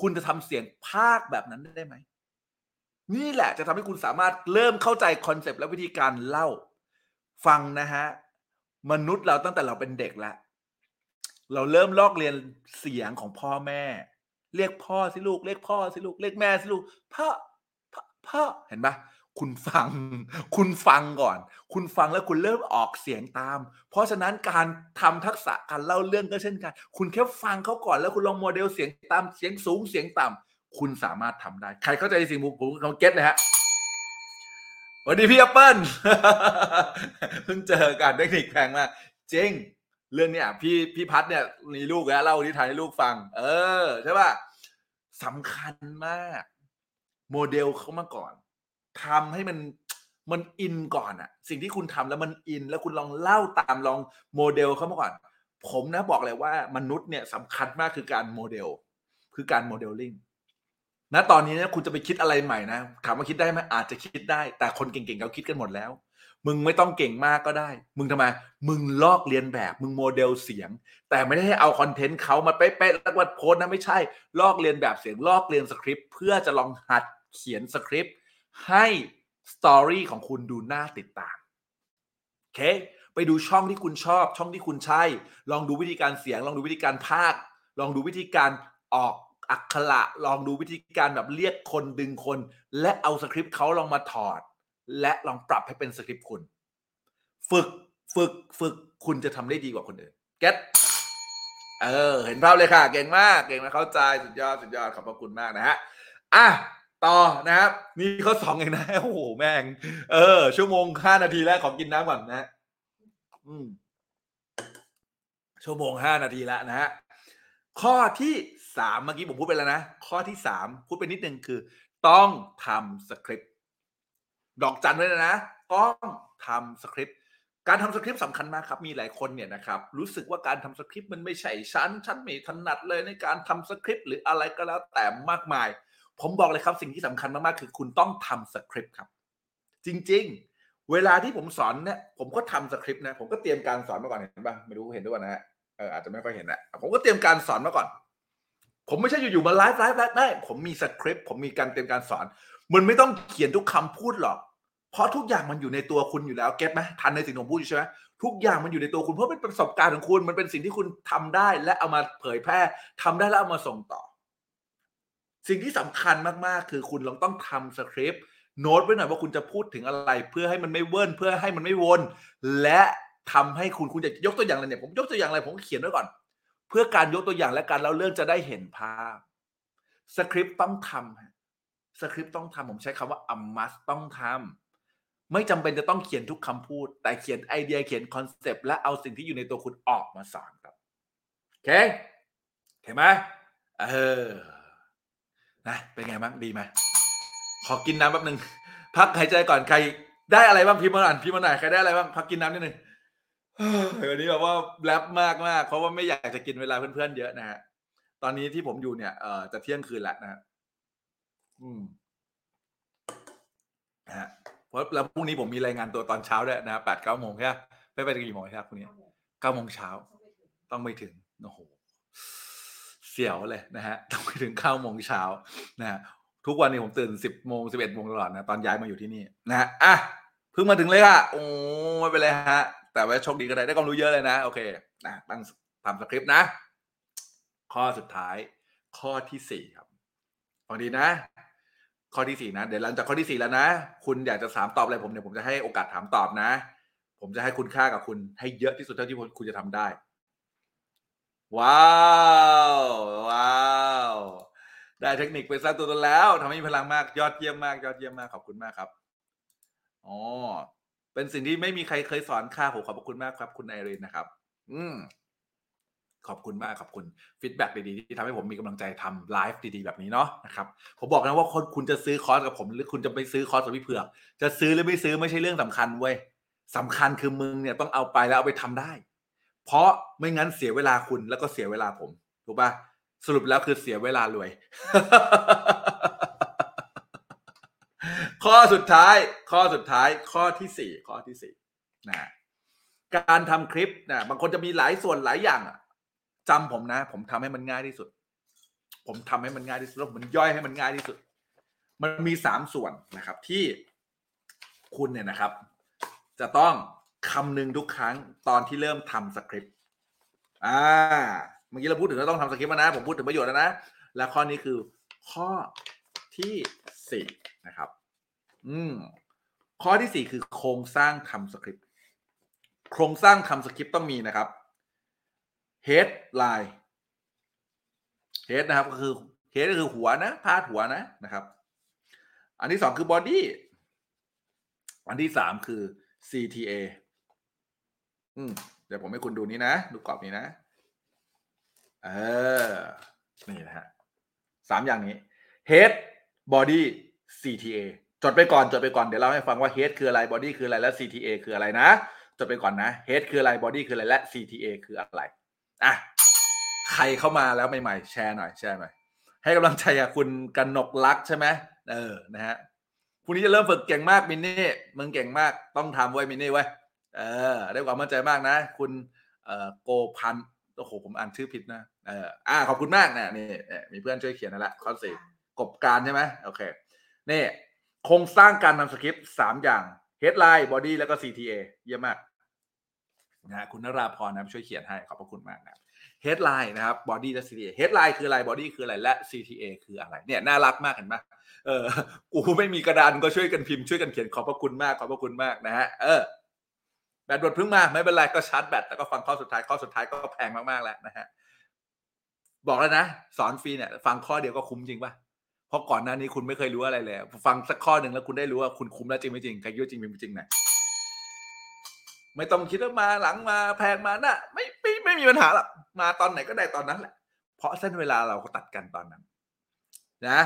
คุณจะทำเสียงภาคแบบนั้นได้ไหมนี่แหละจะทำให้คุณสามารถเริ่มเข้าใจคอนเซปต์และวิธีการเล่า ฟังนะฮะ มนุษย์เราตั้งแต่เราเป็นเด็กแล้วเราเริ่มลอกเรียนเสียงของพ่อแม่ เรียกพ่อสิลูก เรียกพ่อสิลูก เรียกแม่สิลูกพ่อพ่อพ่อเห็นปะคุณฟัง คุณฟังก่อน คุณฟังแล้วคุณเริ่มออกเสียงตาม เพราะฉะนั้นการทำทักษะการเล่าเรื่องก็เช่นกัน คุณแค่ฟังเขาก่อนแล้วคุณลองโมเดลเสียงตามเสียงสูงเสียงต่ำคุณสามารถทำได้ ใครเข้าใจสิ่งผมผมเขา get นะฮะสวัสดีพี่แอปเปิ้ลเพิ่งเจอกันเทคนิคแพงมากจริง เรื่องเนี้ยพี่พี่พัดเนี่ยมีลูกแล้วเล่านิทานให้ลูกฟัง เออใช่ป่ะสำคัญมาก โมเดลเขามาก่อนทำให้มันมัน in ก่อนอะสิ่งที่คุณทำแล้วมัน in แล้วคุณลองเล่าตามลองโมเดลเขามาก่อน ผมนะบอกเลยว่ามนุษย์เนี่ยสำคัญมากคือการโมเดล คือการโมเดลลิ่งณตอนนี้เนี่ยคุณจะไปคิดอะไรใหม่นะถามว่าคิดได้ไหมอาจจะคิดได้ แต่คนเก่งๆเขาคิดกันหมดแล้ว มึงไม่ต้องเก่งมากก็ได้ มึงทำไม มึงลอกเลียนแบบ มึงโมเดลเสียง แต่ไม่ได้ให้เอาคอนเทนต์เขามาเป๊ะๆแล้วมาโพสนะไม่ใช่ ลอกเรียนแบบเสียง ลอกเรียนสคริปต์เพื่อจะลองหัดเขียนสคริปต์ให้สตอรี่ของคุณดูน่าติดตาม โอเค ไปดูช่องที่คุณชอบ ช่องที่คุณใช่ ลองดูวิธีการเสียง ลองดูวิธีการพากย์ลองดูวิธีการออกอักขระ ลองดูวิธีการแบบเรียกคนดึงคน และเอาสคริปต์เขาลองมาถอด และลองปรับให้เป็นสคริปต์คุณ ฝึกฝึกฝึกคุณจะทำได้ดีกว่าคนอื่นเก็ตเออ เห็นภาพเลยค่ะ เก่งมาก เก่งมากเข้าใจสุดยอดสุดยอดขอบพระคุณมากนะฮะอะต่อนะครับนี่เขาสองเองนะโอ้โหแม่ง เออ ชั่วโมงห้านาทีแล้วขอกินน้ำก่อนนะฮะอืมชั่วโมงห้านาทีแล้วนะฮะข้อที่สามเมื่อกี้ผมพูดไปแล้วนะ ข้อที่สามพูดไปนิดนึงคือ ต้องทำสคริปต์ ดอกจันไว้เลยนะต้องทำสคริปต์การทำสคริปต์สำคัญมากครับ มีหลายคนเนี่ยนะครับ รู้สึกว่าการทำสคริปต์มันไม่ใช่ฉันฉันไม่ถนัดเลยในการทำสคริปต์หรืออะไรก็แล้วแต่มากมาย ผมบอกเลยครับสิ่งที่สำคัญมากๆ คือคุณต้องทำสคริปต์ครับ จริง ๆ เวลาที่ผมสอนเนี่ยผมก็ทำสคริปต์นะ ผมก็เตรียมการสอนมาก่อนเห็นป่ะไม่รู้เห็นด้วยนะฮะเอออาจจะไม่ค่อยเห็นนะผมก็เตรียมการสอนมาก่อน ผมไม่ใช่อยู่ๆมาไลฟ์ไลฟ์ไลฟ์ได้ ผมมีสคริปต์ผมมีการเตรียมการสอน มันไม่ต้องเขียนทุกคำพูดหรอก เพราะทุกอย่างมันอยู่ในตัวคุณอยู่แล้วเก็ตไหมทันในสิ่งที่ผมพูดใช่ไหมทุกอย่างมันอยู่ในตัวคุณเพราะเป็นประสบการณ์ของคุณ มันเป็นสิ่งที่คุณทำได้และเอามาเผยแพร่ทำได้แล้วเอามาส่งต่อ สิ่งที่สำคัญมากๆ คือคุณลองต้องทำสคริปต์โน้ตไว้หน่อยว่าคุณจะพูดถึงอะไร เพื่อให้มันไม่เวิร์นเพื่อให้มันไม่วน และทำให้คุณคุณจะยกตัวอย่างอะไรเนี่ยผมยกตัวอย่างอะไรผมก็เขียนไว้ก่อน เพื่อการยกตัวอย่างและการเล่าเรื่องจะได้เห็นภาพสคริปต์ต้องทำ สคริปต์ต้องทำผมใช้คำว่า a must ต้องทำไม่จำเป็นจะต้องเขียนทุกคำพูด แต่เขียนไอเดียเขียนคอนเซปต์และเอาสิ่งที่อยู่ในตัวคุณออกมาสอนครับโอเคเห็นไหมเออนะเป็นไงบ้างดีไหมขอกินน้ำแป๊บหนึ่งพักหายใจก่อนใครได้อะไรบ้างพิมพ์มาหน่อยพิมพ์มาหน่อยใครได้อะไรบ้างพักกินน้ำนิดหนึ่งเฮ้ยวันนี้แบบว่าแรปมากมากเพราะว่าไม่อยากจะกินเวลาเพื่อนๆเยอะนะฮะตอนนี้ที่ผมอยู่เนี่ยเออจะเที่ยงคืนแล้วนะฮะ อืมนะฮะเพราะแล้วพรุ่งนี้ผมมีรายงานตัวตอนเช้าด้วยนะแปดเก้าโมงใช่ไหมไปไปกี่โมงครับพรุ่งนี้เก้าโมงเช้า ต้องไปถึงโอ้โหเสียวเลยนะฮะต้องไปถึงเก้าโมงเช้านะฮะทุกวันนี้ผมตื่นสิบโมงสิบเอ็ดโมงตลอดนะตอนย้ายมาอยู่ที่นี่นะฮะอะเพิ่งมาถึงเลยค่ะโอ้ไม่เป็นไรฮะ แต่ว่าโชคดีก็ได้ได้ความรู้เยอะเลยนะ โอเคนะตั้งทำสคริปต์นะ ข้อสุดท้าย ข้อที่สี่ครับฟังดีนะ ข้อที่สี่นะ เดี๋ยวหลังจากข้อที่สี่แล้วนะ คุณอยากจะถามตอบอะไรผมเนี่ยผมจะให้โอกาสถามตอบนะ ผมจะให้คุณค่ากับคุณให้เยอะที่สุดเท่าที่คุณจะทำได้ ว้าวว้าวได้เทคนิคไปสร้างตัวตนแล้วทำให้มีพลังมากยอดเยี่ยมมาก ยอดเยี่ยมมากขอบคุณมากครับอ๋อเป็นสิ่งที่ไม่มีใครเคยสอนค่ะผมขอบคุณมากครับ คุณไอรินนะครับ อืม ขอบคุณมากขอบคุณ feedback ดีๆที่ทำให้ผมมีกำลังใจทำไลฟ์ดีๆแบบนี้เนาะนะครับผมบอกนะว่าคนคุณจะซื้อคอร์สกับผม หรือคุณจะไปซื้อคอร์สกับพี่เผือก จะซื้อหรือไม่ซื้อไม่ใช่เรื่องสำคัญเว้ยสำคัญคือมึงเนี่ยต้องเอาไปแล้วเอาไปทำได้ เพราะไม่งั้นเสียเวลาคุณแล้วก็เสียเวลาผมถูกปะสรุปแล้วคือเสียเวลารวย ข้อสุดท้าย ข้อสุดท้าย ข้อที่สี่ข้อที่สี่นะการทำคลิปนะบางคนจะมีหลายส่วนหลายอย่างอะ จำผมนะ ผมทำให้มันง่ายที่สุด ผมทำให้มันง่ายที่สุดแล้วผมย่อยให้มันง่ายที่สุด มันมีสามส่วนนะครับ ที่คุณเนี่ยนะครับ จะต้องคำนึงทุกครั้งตอนที่เริ่มทำสคริปต์อ่าเมื่อกี้เราพูดถึงเราต้องทำสคริปต์แล้วนะ ผมพูดถึงประโยชน์แล้วนะ และข้อนี้คือข้อที่สี่นะครับ อืมข้อที่สี่คือโครงสร้างทำสคริปต์โครงสร้างทำสคริปต์ต้องมีนะครับ headline head นะครับก็คือ head ก็คือหัวนะพาดหัวนะนะครับ อันที่สองคือ body อันที่สามคือ CTA อืมเดี๋ยวผมให้คุณดูนี้นะ ดูกรอบนี้นะ เออ นี่นะฮะสามอย่างนี้ head body CTA จดไปก่อนจดไปก่อน เดี๋ยวเล่าให้ฟังว่า head คืออะไร body คืออะไรและ CTA คืออะไรนะ จดไปก่อนนะ head คืออะไร body คืออะไรและ CTA คืออะไร อะใครเข้ามาแล้วใหม่ๆ แชร์หน่อย แชร์หน่อย ให้กำลังใจกับคุณกันนกลักใช่ไหมเออนะฮะพรุ่งนี้จะเริ่มฝึกเก่งมากมินนี่มึงเก่งมากต้องทำไว้มินนี่ไว้เออได้ความมั่นใจมากนะ คุณเอ่อโกพันโอ้โหผมอ่านชื่อผิดนะเอออ่าขอบคุณมากนะนี่เนี่มีเพื่อนช่วยเขียนนั่นแหละข้อสี่กบการใช่ไหมโอเคนี่โครงสร้างการทำสคริปต์สามอย่าง headline body แล้วก็ CTA เยี่ยมมาก นะฮะคุณนราพรนะช่วยเขียนให้ขอบพระคุณมากนะ headline นะครับ body และ CTA headline คืออะไร body คืออะไรและ CTA คืออะไรเนี่ยน่ารักมากเห็นไหมเออกูไม่มีกระดานก็ช่วยกันพิมพ์ช่วยกันเขียนขอบพระคุณมากขอบพระคุณมากนะฮะเออแบตหมดเพิ่งมาไม่เป็นไรก็ชาร์จแบตแล้วก็ฟังข้อสุดท้ายข้อสุดท้ายก็แพงมากๆแล้วนะฮะบอกแล้วนะสอนฟรีเนี่ยฟังข้อเดียวก็คุ้มจริงป่ะเพราะก่อนหน้านี้คุณไม่เคยรู้อะไรเลยฟังสักข้อหนึ่งแล้วคุณได้รู้ว่าคุณคุ้มแล้วจริงไม่จริงใครคิดว่จริงเป็นจริงไหน ไม่ต้องคิดว่ามาหลังมาแพงมานะไม่ไม่ไม่มีปัญหาหรอกมาตอนไหนก็ได้ตอนนั้นแหละ เพราะเส้นเวลาเราก็ตัดกันตอนนั้น นะ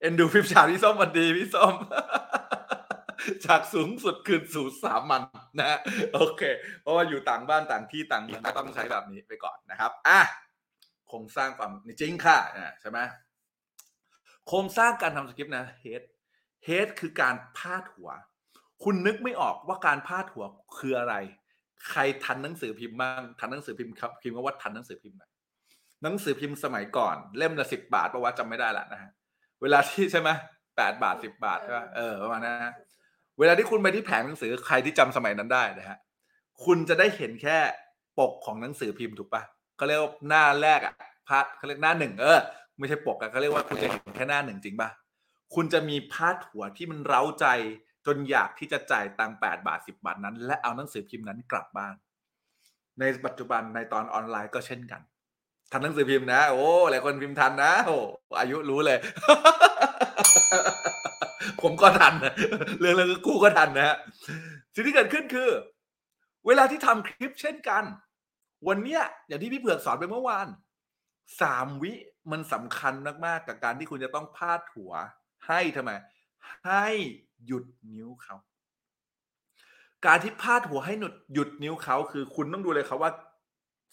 เอ็นดูพิมพ์ฉาพี่ส้มวันดีพี่ส้มจากสูงสุดคืนสู่สามัญนะโอเค เพราะว่าอยู่ต่างบ้านต่างที่ต่างเมืองก็ต้องใช้แบบนี้ไปก่อนนะครับอะโครงสร้างความจริงค่ะอะใช่ไหมโครงสร้างการทำสคริปต์นะเฮดเฮดคือการพาดหัว คุณนึกไม่ออกว่าการพาดหัวคืออะไร ใครทันหนังสือพิมพ์บ้างทันหนังสือพิมพ์ครับพิมพ์ว่าทันหนังสือพิมพ์หน่อยหนังสือพิมพ์สมัยก่อน เล่มละสิบบาทประวัติจำไม่ได้ละนะฮะเวลาที่ใช่ไหมแปดบาทสิบบาทใช่ไหมเออประมาณนั้นนะเวลาที่คุณไปที่แผงหนังสือใครที่จำสมัยนั้นได้นะฮะคุณจะได้เห็นแค่ปกของหนังสือพิมพ์ถูกปะเขาเรียกว่าหน้าแรกอะพาดเขาเรียกหน้าหนึ่งเออไม่ใช่ปกอะเขาเรียกว่าคุณจะเห็นแค่หน้าหนึ่งจริงปะคุณจะมีพาดหัวที่มันเร้าใจ จนอยากที่จะจ่ายตังแปดบาทสิบาทนั้น และเอาหนังสือพิมพ์นั้นกลับบ้าน ในปัจจุบันในตอนออนไลน์ก็เช่นกันทันหนังสือพิมพ์นะ โอ้หลายคนพิมพ์ทันนะโอ้อายุรู้เลย ผมก็ทันนะเรื่องเรื่องกู้ก็ทันนะสิ่งที่เกิดขึ้นคือ เวลาที่ทำคลิปเช่นกัน วันเนี้ยอย่างที่พี่เผือกสอนไปเมื่อวานสามวิมันสำคัญมากๆกับการที่คุณจะต้องพาดหัว ให้ทำไม ให้ หยุดนิ้วเขาการที่พาดหัวให้หนุดหยุดนิ้วเขาคือคุณต้องดูเลยครับว่า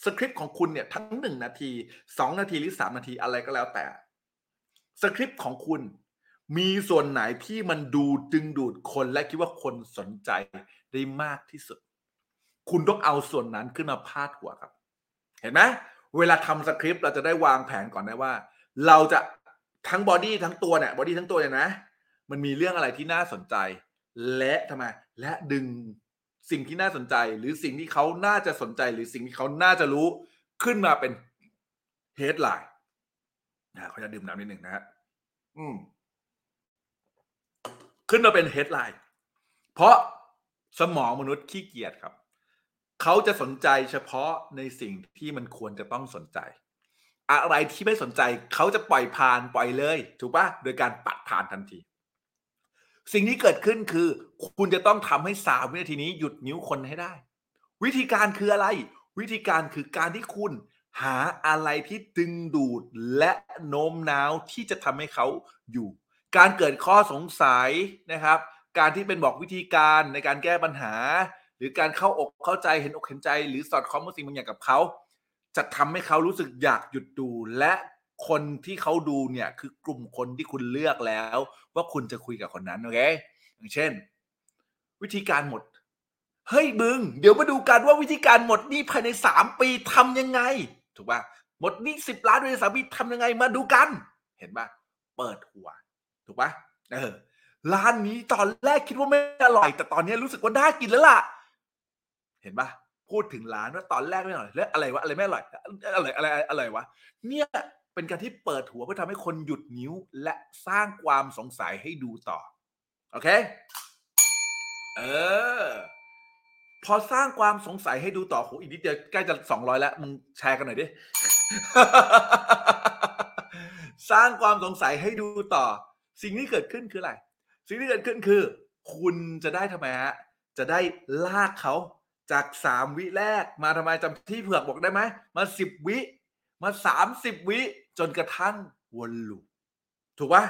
สคริปต์ของคุณเนี่ยทั้งหนึ่งนาทีสองนาทีหรือสามนาทีอะไรก็แล้วแต่สคริปต์ของคุณมีส่วนไหนที่มันดูดึงดูดคนและคิดว่าคนสนใจได้มากที่สุด คุณต้องเอาส่วนนั้นขึ้นมาพาดหัวครับ เห็นไหมเวลาทำสคริปต์เราจะได้วางแผนก่อนได้ว่า เราจะทั้ง body ทั้งตัวเนี่ย body ทั้งตัวเนี่ยนะ มันมีเรื่องอะไรที่น่าสนใจ และทำไมและดึงสิ่งที่น่าสนใจ หรือสิ่งที่เขาน่าจะสนใจ หรือสิ่งที่เขาน่าจะรู้ขึ้นมาเป็น headline นะเขาจะดื่มน้ำนิดหนึ่งนะฮะอืม ขึ้นมาเป็น headline เพราะสมองมนุษย์ขี้เกียจครับ เขาจะสนใจเฉพาะในสิ่งที่มันควรจะต้องสนใจ อะไรที่ไม่สนใจ เขาจะปล่อยผ่านปล่อยเลย ถูกปะโดยการปัดผ่านทันที สิ่งที่เกิดขึ้นคือ คุณจะต้องทำให้สามวินาทีนี้หยุดนิ้วคนให้ได้ วิธีการคืออะไร วิธีการคือการที่คุณหาอะไรที่ดึงดูดและโน้มน้าวที่จะทำให้เขาอยู่ การเกิดข้อสงสัยนะครับ การที่เป็นบอกวิธีการในการแก้ปัญหา หรือการเข้าอกเข้าใจเห็นอกเห็นใจ หรือสอดคล้องกับสิ่งบางอย่างกับเขาจะทำให้เขารู้สึกอยากหยุดดูและคนที่เขาดูเนี่ยคือกลุ่มคนที่คุณเลือกแล้ว ว่าคุณจะคุยกับคนนั้นโอเคอย่างเช่น วิธีการหมด เฮ้ยมึง เดี๋ยวมาดูกันว่าวิธีการหมดนี้ภายในสามปีทำยังไง ถูกป่ะหมดนี้สิบล้านภายในสามปีทำยังไงมาดูกัน เห็นป่ะเปิดหัว ถูกป่ะเออร้านนี้ตอนแรกคิดว่าไม่อร่อย แต่ตอนนี้รู้สึกว่าน่ากินแล้วล่ะ เห็นป่ะพูดถึงร้านว่าตอนแรกไม่อร่อยแล้วอะไรวะอะไรไม่อร่อยอะไรอะไรอะไรวะเนี่ย เป็นการที่เปิดหัวเพื่อทำให้คนหยุดนิ้วและสร้างความสงสัยให้ดูต่อ โอเค เออ พอสร้างความสงสัยให้ดูต่อโหอีกนิดเดียวใกล้จะสองร้อยแล้ว มึงแชร์กันหน่อยดิ สร้างความสงสัยให้ดูต่อ สิ่งที่เกิดขึ้นคืออะไร สิ่งที่เกิดขึ้นคือ คุณจะได้ทำไมฮะ จะได้ลากเขาจากสามวิแรกมาทำไมจำที่เผือกบอกได้ไหม มาสิบวิมาสามสิบวิ จนกระทั่งวนลูปถูกปะ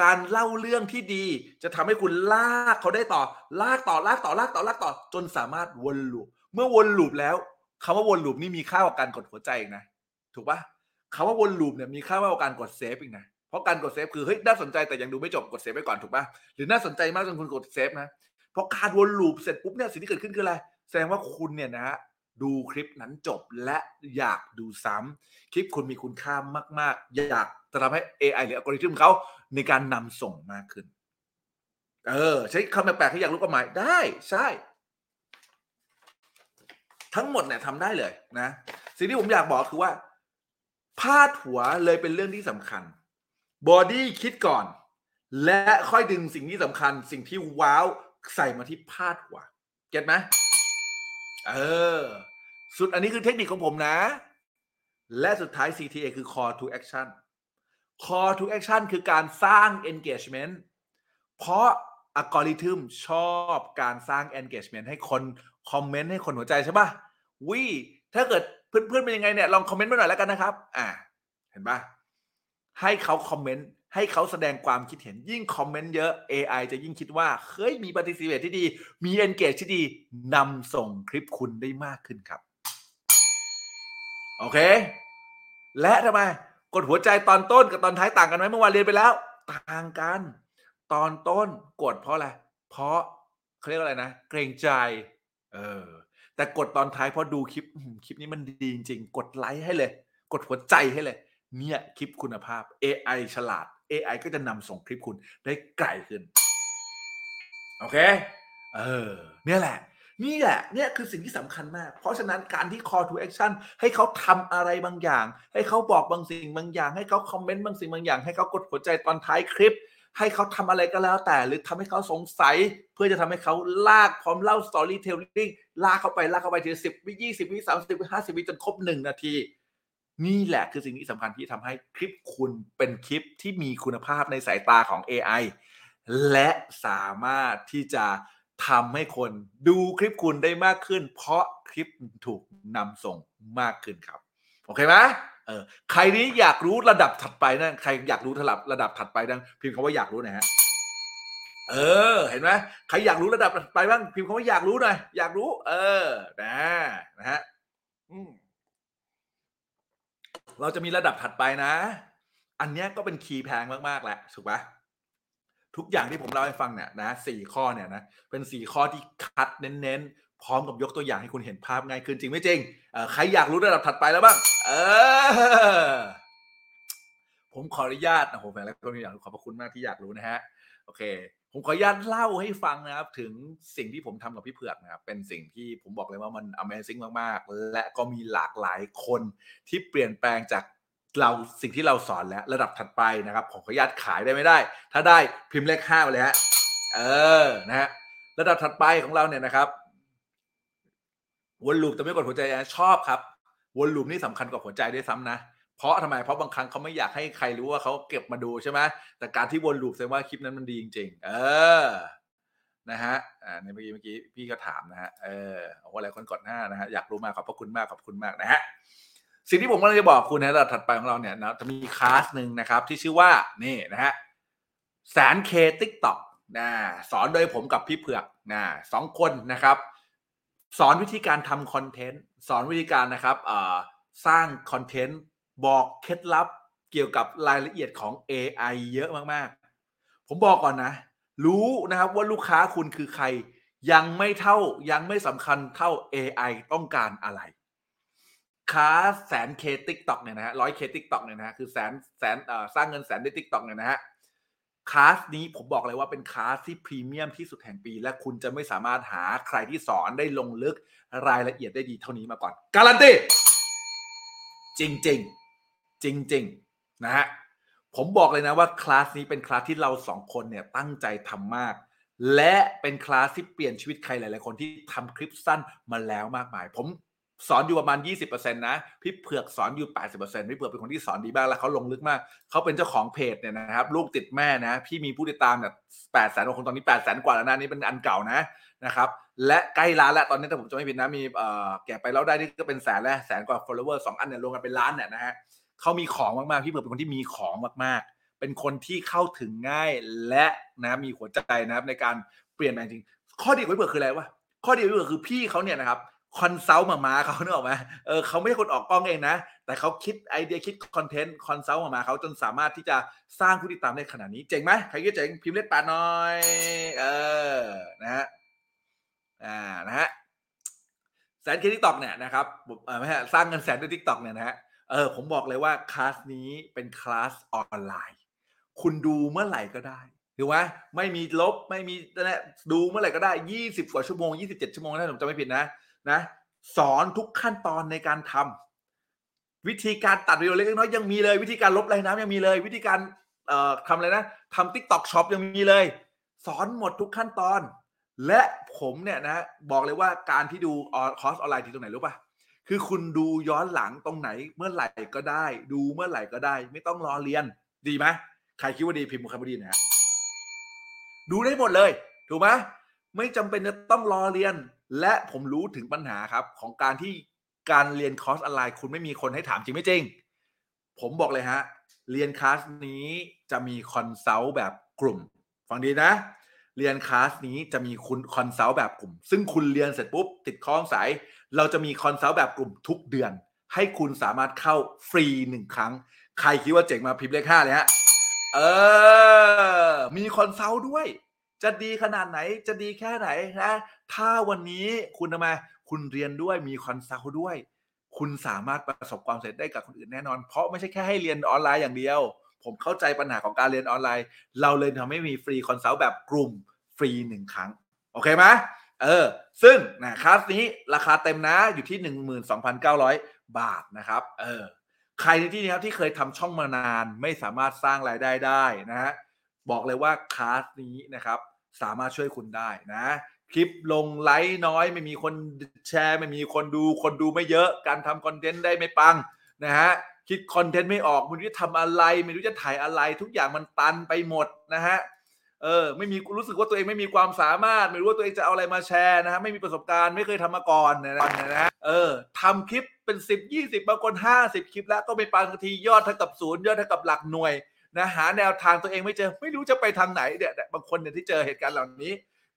การเล่าเรื่องที่ดีจะทำให้คุณลากเขาได้ต่อ ลากต่อลากต่อลากต่อลากต่อ จนสามารถวน loop เมื่อวน loop แล้วคำว่าวน loop นี่มีค่ากว่าการกดหัวใจอีกนะ ถูกปะคำว่าวน loop เนี่ยมีค่ามากกว่าการกด save อีกนะเพราะการกด save คือเฮ้ยน่าสนใจแต่ยังดูไม่จบกด save ไปก่อนถูกปะหรือน่าสนใจมากจนคุณกด save นะเพราะการวน loop เสร็จปุ๊บเนี่ยสิ่งที่เกิดขึ้นคืออะไรแสดงว่าคุณเนี่ยนะฮะ ดูคลิปนั้นจบและอยากดูซ้ำคลิปคุณมีคุณค่ามาก ๆ อยากจะทำให้ AI หรืออัลกอริทึมเขาในการนำส่งมากขึ้น เออ ใช้คำแปลกๆที่อยากรู้ความหมายได้ใช่ ทั้งหมดเนี่ยทำได้เลยนะ สิ่งที่ผมอยากบอกคือว่าพาดหัวเลยเป็นเรื่องที่สำคัญ body คิดก่อน และค่อยดึงสิ่งที่สำคัญ สิ่งที่ wow ใส่มาที่พาดหัว get ไหม เออ สุดอันนี้คือเทคนิคของผมนะ และสุดท้าย CTA คือ call to action call to action คือการสร้าง engagement เพราะอัลกอริทึมชอบการสร้าง engagement ให้คนคอมเมนต์ให้คนหัวใจใช่ปะวิถ้าเกิดเพื่อนๆเป็นยังไงเนี่ยลองคอมเมนต์มาหน่อยแล้วกันนะครับ อ่า เห็นปะให้เขาคอมเมนต์ ให้เขาแสดงความคิดเห็นยิ่งคอมเมนต์เยอะ AI จะยิ่งคิดว่า เฮ้ยมี participate ที่ดี มี engage ที่ดีนำส่งคลิปคุณได้มากขึ้นครับ โอเค และทำไม กดหัวใจตอนต้นกับตอนท้ายต่างกันไหมเมื่อวานเรียนไปแล้ว ต่างกัน ตอนต้นกดเพราะอะไร เพราะเขาเรียกว่าอะไรนะ เกรงใจ เออ แต่กดตอนท้ายเพราะดูคลิปคลิปนี้มันดีจริงๆกดไลค์ให้เลย กดหัวใจให้เลย เนี่ยคลิปคุณภาพ AI ฉลาด AI ก็จะนำส่งคลิปคุณได้ไกลขึ้น โอเค เออ เนี่ยแหละ นี่แหละ เนี่ยคือสิ่งที่สำคัญมาก เพราะฉะนั้นการที่ call to action ให้เขาทำอะไรบางอย่าง ให้เขาบอกบางสิ่งบางอย่าง ให้เขาคอมเมนต์บางสิ่งบางอย่าง ให้เขากดหัวใจตอนท้ายคลิป ให้เขาทำอะไรก็แล้วแต่ หรือทำให้เขาสงสัย เพื่อจะทำให้เขาลากพร้อมเล่า storytelling ลากเข้าไปลากเข้าไปทีสิบวิยี่สิบวิสามสิบวิห้าสิบวิจนครบหนึ่งนาที นี่แหละคือสิ่งที่สำคัญที่ทำให้คลิปคุณเป็นคลิปที่มีคุณภาพในสายตาของ AI และสามารถที่จะทำให้คนดูคลิปคุณได้มากขึ้น เพราะคลิปถูกนำส่งมากขึ้นครับ โอเคไหมเออใครนี้อยากรู้ระดับถัดไปนะใครอยากรู้ระดับระดับถัดไปนะพิมพ์คำว่าอยากรู้นะฮะเออ เห็นไหมใครอยากรู้ระดับถัดไปบ้างพิมพ์คำว่าอยากรู้หน่อยอยากรู้ เออนะนะฮะอืม เราจะมีระดับถัดไปนะ อันเนี้ยก็เป็นคีย์แพงมากๆแหละถูกปะทุกอย่างที่ผมเล่าให้ฟังเนี่ยนะสี่ข้อเนี่ยนะเป็นสี่ข้อที่คัดเน้นๆ พร้อมกับยกตัวอย่างให้คุณเห็นภาพง่ายขึ้นจริงไม่จริงใครอยากรู้ระดับถัดไปแล้วบ้าง เออ ผมขออนุญาตนะผมแฟนแล้วก็มีอยากขอบพระคุณมากที่อยากรู้นะฮะ โอเค ผมขออนุญาตเล่าให้ฟังนะครับ ถึงสิ่งที่ผมทำกับพี่เผือกนะครับ เป็นสิ่งที่ผมบอกเลยว่ามัน Amazing มาก ๆ และก็มีหลากหลายคนที่เปลี่ยนแปลงจากเราสิ่งที่เราสอนแล้วระดับถัดไปนะครับผมขออนุญาตขายได้ไม่ได้ ถ้าได้พิมพ์เลขห้าไปเลยฮะเออนะฮะระดับถัดไปของเราเนี่ยนะครับวนลูปแต่ไม่กดหัวใจนะชอบครับวนลูปนี่สำคัญกว่าหัวใจด้วยซ้ำนะ เพราะทำไมเพราะบางครั้งเขาไม่อยากให้ใครรู้ว่าเขาเก็บมาดูใช่ไหมแต่การที่วนลูปแสดงว่าคลิปนั้นมันดีจริงๆ เออนะฮะอ่าในเมื่อกี้เมื่อกี้พี่ก็ถามนะฮะเออโอ้หลายคนกดหน้านะฮะอยากรู้มากขอบพระคุณมากขอบคุณมากนะฮะสิ่งที่ผมกำลังจะบอกคุณในระดับถัดไปของเราเนี่ยนะจะมีคลาสหนึ่งนะครับ ที่ชื่อว่านี่นะฮะแสนเคติ๊กต็อกนะสอนโดยผมกับพี่เผือกนะสองคนนะครับ สอนวิธีการทำคอนเทนต์สอนวิธีการนะครับเอ่อสร้างคอนเทนต์ บอกเคล็ดลับเกี่ยวกับรายละเอียดของ AI เยอะมากๆ ผมบอกก่อนนะ รู้นะครับว่าลูกค้าคุณคือใครยังไม่เท่ายังไม่สำคัญเท่า AI ต้องการอะไรคลาสแสน K TikTok เนี่ยนะฮะร้อย K TikTok เนี่ยนะฮะคือแสนแสนสร้างเงินแสนด้วย TikTok เนี่ยนะฮะคลาสนี้ผมบอกเลยว่าเป็นคลาสที่พรีเมียมที่สุดแห่งปี และคุณจะไม่สามารถหาใครที่สอนได้ลงลึกรายละเอียดได้ดีเท่านี้มาก่อน การันตีจริง ๆ จริง ๆ นะฮะผมบอกเลยนะว่าคลาสนี้เป็นคลาสที่เราสองคนเนี่ยตั้งใจทำมาก และเป็นคลาสที่เปลี่ยนชีวิตใครหลาย ๆ คนที่ทำคลิปสั้นมาแล้วมากมาย ผมสอนอยู่ประมาณ 20%นะพี่เผือกสอนอยู่ 80%พี่เผือกเป็นคนที่สอนดีมากแล้วเขาลงลึกมากเขาเป็นเจ้าของเพจเนี่ยนะครับลูกติดแม่นะ พี่มีผู้ติดตามเนี่ยแปดแสนกว่าคนตอนนี้8 0 0แสนกว่าแล้วนะนี่เป็นอันเก่านะนะครับและใกล้ล้านแล้วตอนนี้ถ้าผมจะไม่ผิดนะมีเอ่อแกะไปแล้วได้นี่ก็เป็นแสนแล้วแสนกว่า follower สองอันเนี่ยรวมกันเป็นล้านเนี่ยนะฮะ เขามีของมากๆพี่เผือกเป็นคนที่มีของมากๆ เป็นคนที่เข้าถึงง่ายและนะมีหัวใจนะครับในการเปลี่ยนแปลงจริง ข้อดีของพี่เผือกคืออะไรวะข้อดีของพี่เผือกคือพี่เขาเนี่ยนะครับ consult มามาเขานึกออกไหมเออเขาไม่ใช่คนออกกล้องเองนะ แต่เขาคิดไอเดียคิดคอนเทนต์ consult มามาเขาจนสามารถที่จะสร้างผู้ติดตามได้ขนาดนี้ เจ๋งไหมใครคิดเจ๋งพิมพ์เลขแปดหน่อย เออนะฮะอ่านะฮะแสน K TikTok เนี่ยนะครับเออไม่ใช่สร้างเงินแสนด้วย TikTok เนี่ยนะฮะ ออผมบอกเลยว่าคลาสนี้เป็นคลาสออนไลน์ คุณดูเมื่อไหร่ก็ได้ถูกไหมไม่มีลบไม่มีนะดูเมื่อไหร่ก็ได้ยี่สิบกว่าชั่วโมงยี่สิบเจ็ดชั่วโมงถ้าผมจำไม่ผิดนะนะสอนทุกขั้นตอนในการทำวิธีการตัดวิดีโอเล็กๆน้อยยังมีเลย วิธีการลบลายน้ำยังมีเลย วิธีการเอ่อทำอะไรนะทำ TikTok Shop ยังมีเลย สอนหมดทุกขั้นตอน และผมเนี่ยนะบอกเลยว่าการที่ดูคอร์สออนไลน์ดีตรงไหนรู้ป่ะ คือคุณดูย้อนหลังตรงไหนเมื่อไหร่ก็ได้ ดูเมื่อไหร่ก็ได้ ไม่ต้องรอเรียนดีไหมใครคิดว่าดีพิมพ์ครับว่าดีนะฮะดูได้หมดเลย ถูกไหมไม่จำเป็นจะต้องรอเรียน และผมรู้ถึงปัญหาครับ ของการที่การเรียนคอร์สออนไลน์คุณไม่มีคนให้ถามจริงไม่จริง ผมบอกเลยฮะ เรียนคลาสนี้จะมี consult แบบกลุ่ม ฟังดีนะ เรียนคลาสนี้จะมีคุณ consult แบบกลุ่ม ซึ่งคุณเรียนเสร็จปุ๊บ ติดข้องสงสัย เราจะมี consult แบบกลุ่มทุกเดือน ให้คุณสามารถเข้าฟรีหนึ่งครั้ง ใครคิดว่าเจ๋งมาพิมพ์เลขห้าเลยฮะ เออ มี consult ด้วย จะดีขนาดไหน จะดีแค่ไหนนะ ถ้าวันนี้คุณทำไมคุณเรียนด้วยมี consult ด้วย คุณสามารถประสบความสำเร็จได้กับคนอื่นแน่นอน เพราะไม่ใช่แค่ให้เรียนออนไลน์อย่างเดียว ผมเข้าใจปัญหาของการเรียนออนไลน์ เราเลยทำให้มีฟรี consult แบบกลุ่มฟรีหนึ่งครั้ง โอเคไหม เออ ซึ่งนะคลาสนี้ราคาเต็มนะอยู่ที่ 12,900 บาทนะครับ เออ ใครในที่นี้ครับที่เคยทำช่องมานานไม่สามารถสร้างรายได้ได้นะฮะ บอกเลยว่าคลาสนี้นะครับ สามารถช่วยคุณได้นะ คลิปลงไลค์น้อย ไม่มีคนแชร์ ไม่มีคนดู คนดูไม่เยอะ การทำคอนเทนต์ได้ไม่ปังนะฮะ คิดคอนเทนต์ไม่ออกไม่รู้จะทำอะไร ไม่รู้จะถ่ายอะไร ทุกอย่างมันตันไปหมดนะฮะ เออไม่มีรู้สึกว่าตัวเองไม่มีความสามารถ ไม่รู้ว่าตัวเองจะเอาอะไรมาแชร์นะฮะไม่มีประสบการณ์ไม่เคยทำมาก่อนนะนะฮะเออทำคลิปเป็นสิบยี่สิบบางคนห้าสิบคลิปแล้วก็ไม่ปังทียอดเท่ากับศูนย์ยอดเท่ากับหลักหน่วยนะหาแนวทางตัวเองไม่เจอ ไม่รู้จะไปทางไหนเนี่ยบางคนเนี่ยที่เจอเหตุการณ์เหล่านี้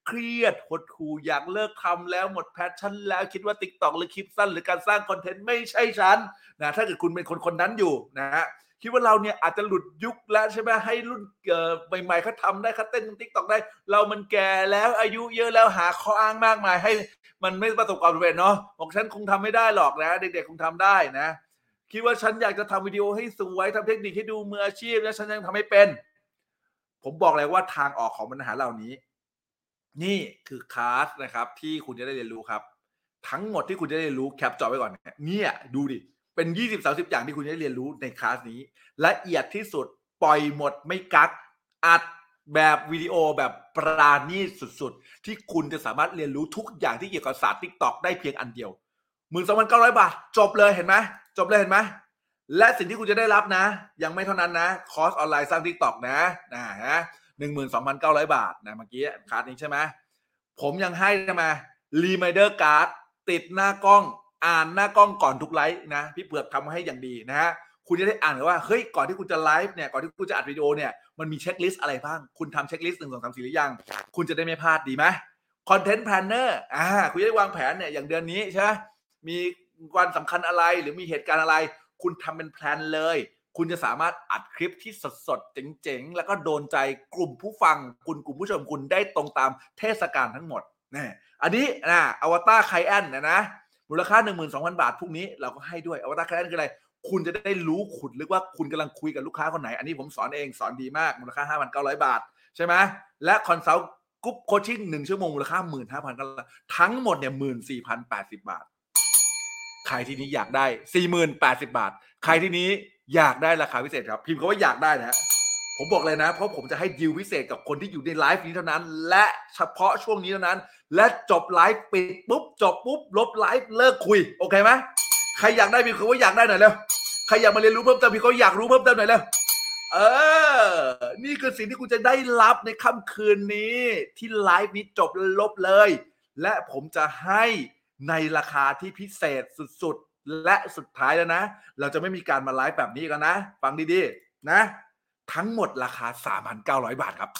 เครียดหดหู่อยากเลิกทำแล้วหมด passion แล้วคิดว่า TikTok หรือคลิปสั้นหรือการสร้างคอนเทนต์ไม่ใช่ฉันนะถ้าเกิดคุณเป็นคนคนนั้นอยู่นะฮะ คิดว่าเราเนี่ยอาจจะหลุดยุคแล้วใช่ไหมให้รุ่นเอ่อใหม่ๆเขาทำได้เขาเต้น TikTok ได้ เรามันแก่แล้วอายุเยอะแล้วหาข้ออ้างมากมาย ให้มันไม่ประสบความสำเร็จเนาะบอกฉันคงทำไม่ได้หรอกนะ เด็กๆคงทำได้นะ คิดว่าฉันอยากจะทำวิดีโอให้สวยทำเทคนิคให้ดูมืออาชีพ แล้วฉันยังทำไม่เป็น ผมบอกเลยว่าทางออกของปัญหาเหล่านี้ นี่คือคลาสนะครับ ที่คุณจะได้เรียนรู้ครับ ทั้งหมดที่คุณจะได้รู้แคปจอไว้ก่อนเนี่ยดูดิ เป็น20 30อย่างที่คุณจะได้เรียนรู้ในคลาสนี้ละเอียดที่สุดปล่อยหมดไม่กักอัดแบบวิดีโอแบบปราณีตสุดๆ ที่คุณจะสามารถเรียนรู้ทุกอย่างที่เกี่ยวกับศาสตร์ TikTok ได้เพียงอันเดียวหมื่นสองพันเก้าร้อยบาท จบเลยเห็นไหมจบเลยเห็นไหมและสิ่งที่คุณจะได้รับนะ ยังไม่เท่านั้นนะ คอร์สออนไลน์สร้าง TikTok นะนะฮะหนึ่งหมื่นสองพันเก้าร้อยบาทนะเมื่อกี้คลาสนี้ใช่ไหมผมยังให้มา reminder card ติดหน้ากล้อง อ่านหน้ากล้องก่อนทุกไลฟ์นะพี่เผือกทำมาให้อย่างดีนะฮะคุณจะได้อ่านเลยว่าเฮ้ยก่อนที่คุณจะไลฟ์เนี่ยก่อนที่คุณจะอัดวิดีโอเนี่ยมันมี checklist อะไรบ้าง คุณทำ checklist หนึ่งสองสามสี่หรือยัง คุณจะได้ไม่พลาดดีไหม content planner อ่าคุณจะได้วางแผนเนี่ยอย่างเดือนนี้ใช่ไหมมีวันสำคัญอะไรหรือมีเหตุการณ์อะไร คุณทำเป็น plan เลย คุณจะสามารถอัดคลิปที่สดๆเจ๋งๆ แล้วก็โดนใจกลุ่มผู้ฟังคุณกลุ่มผู้ชมคุณได้ตรงตามเทศกาลทั้งหมดนี่อันนี้นะ avatar client นะนะ มูลค่า 12,000 บาทพรุ่งนี้เราก็ให้ด้วย avatar client คืออะไร คุณจะได้รู้ขุดลึกว่าคุณกำลังคุยกับลูกค้าคนไหน อันนี้ผมสอนเองสอนดีมากมูลค่า 5,900 บาท ใช่ไหมและ consult group coaching หนึ่งชั่วโมงมูลค่า 15,000ก็ทั้งหมดเนี่ย14,080 บาท ใครที่นี้อยากได้ 40,080 บาท ใครที่นี้อยากได้ราคาพิเศษครับ พิมพ์คำว่าอยากได้นะฮะ ผมบอกเลยนะ เพราะผมจะให้ดีลพิเศษกับคนที่อยู่ในไลฟ์นี้เท่านั้น และเฉพาะช่วงนี้เท่านั้น และจบไลฟ์ปิดปุ๊บจบปุ๊บลบไลฟ์เลิกคุย โอเคไหมใครอยากได้พิมพ์คำว่าอยากได้หน่อยเร็วใครอยากมาเรียนรู้เพิ่มเติมพิมพ์คำว่าอยากรู้เพิ่มเติมหน่อยเร็วเออ นี่คือสิ่งที่คุณจะได้รับในค่ำคืนนี้ ที่ไลฟ์นี้จบลบเลย และผมจะให้ในราคาที่พิเศษสุดๆ และสุดท้ายแล้วนะ เราจะไม่มีการมาไลฟ์แบบนี้กันนะ ฟังดีๆ นะ ทั้งหมดราคา 3,900 บาทครับ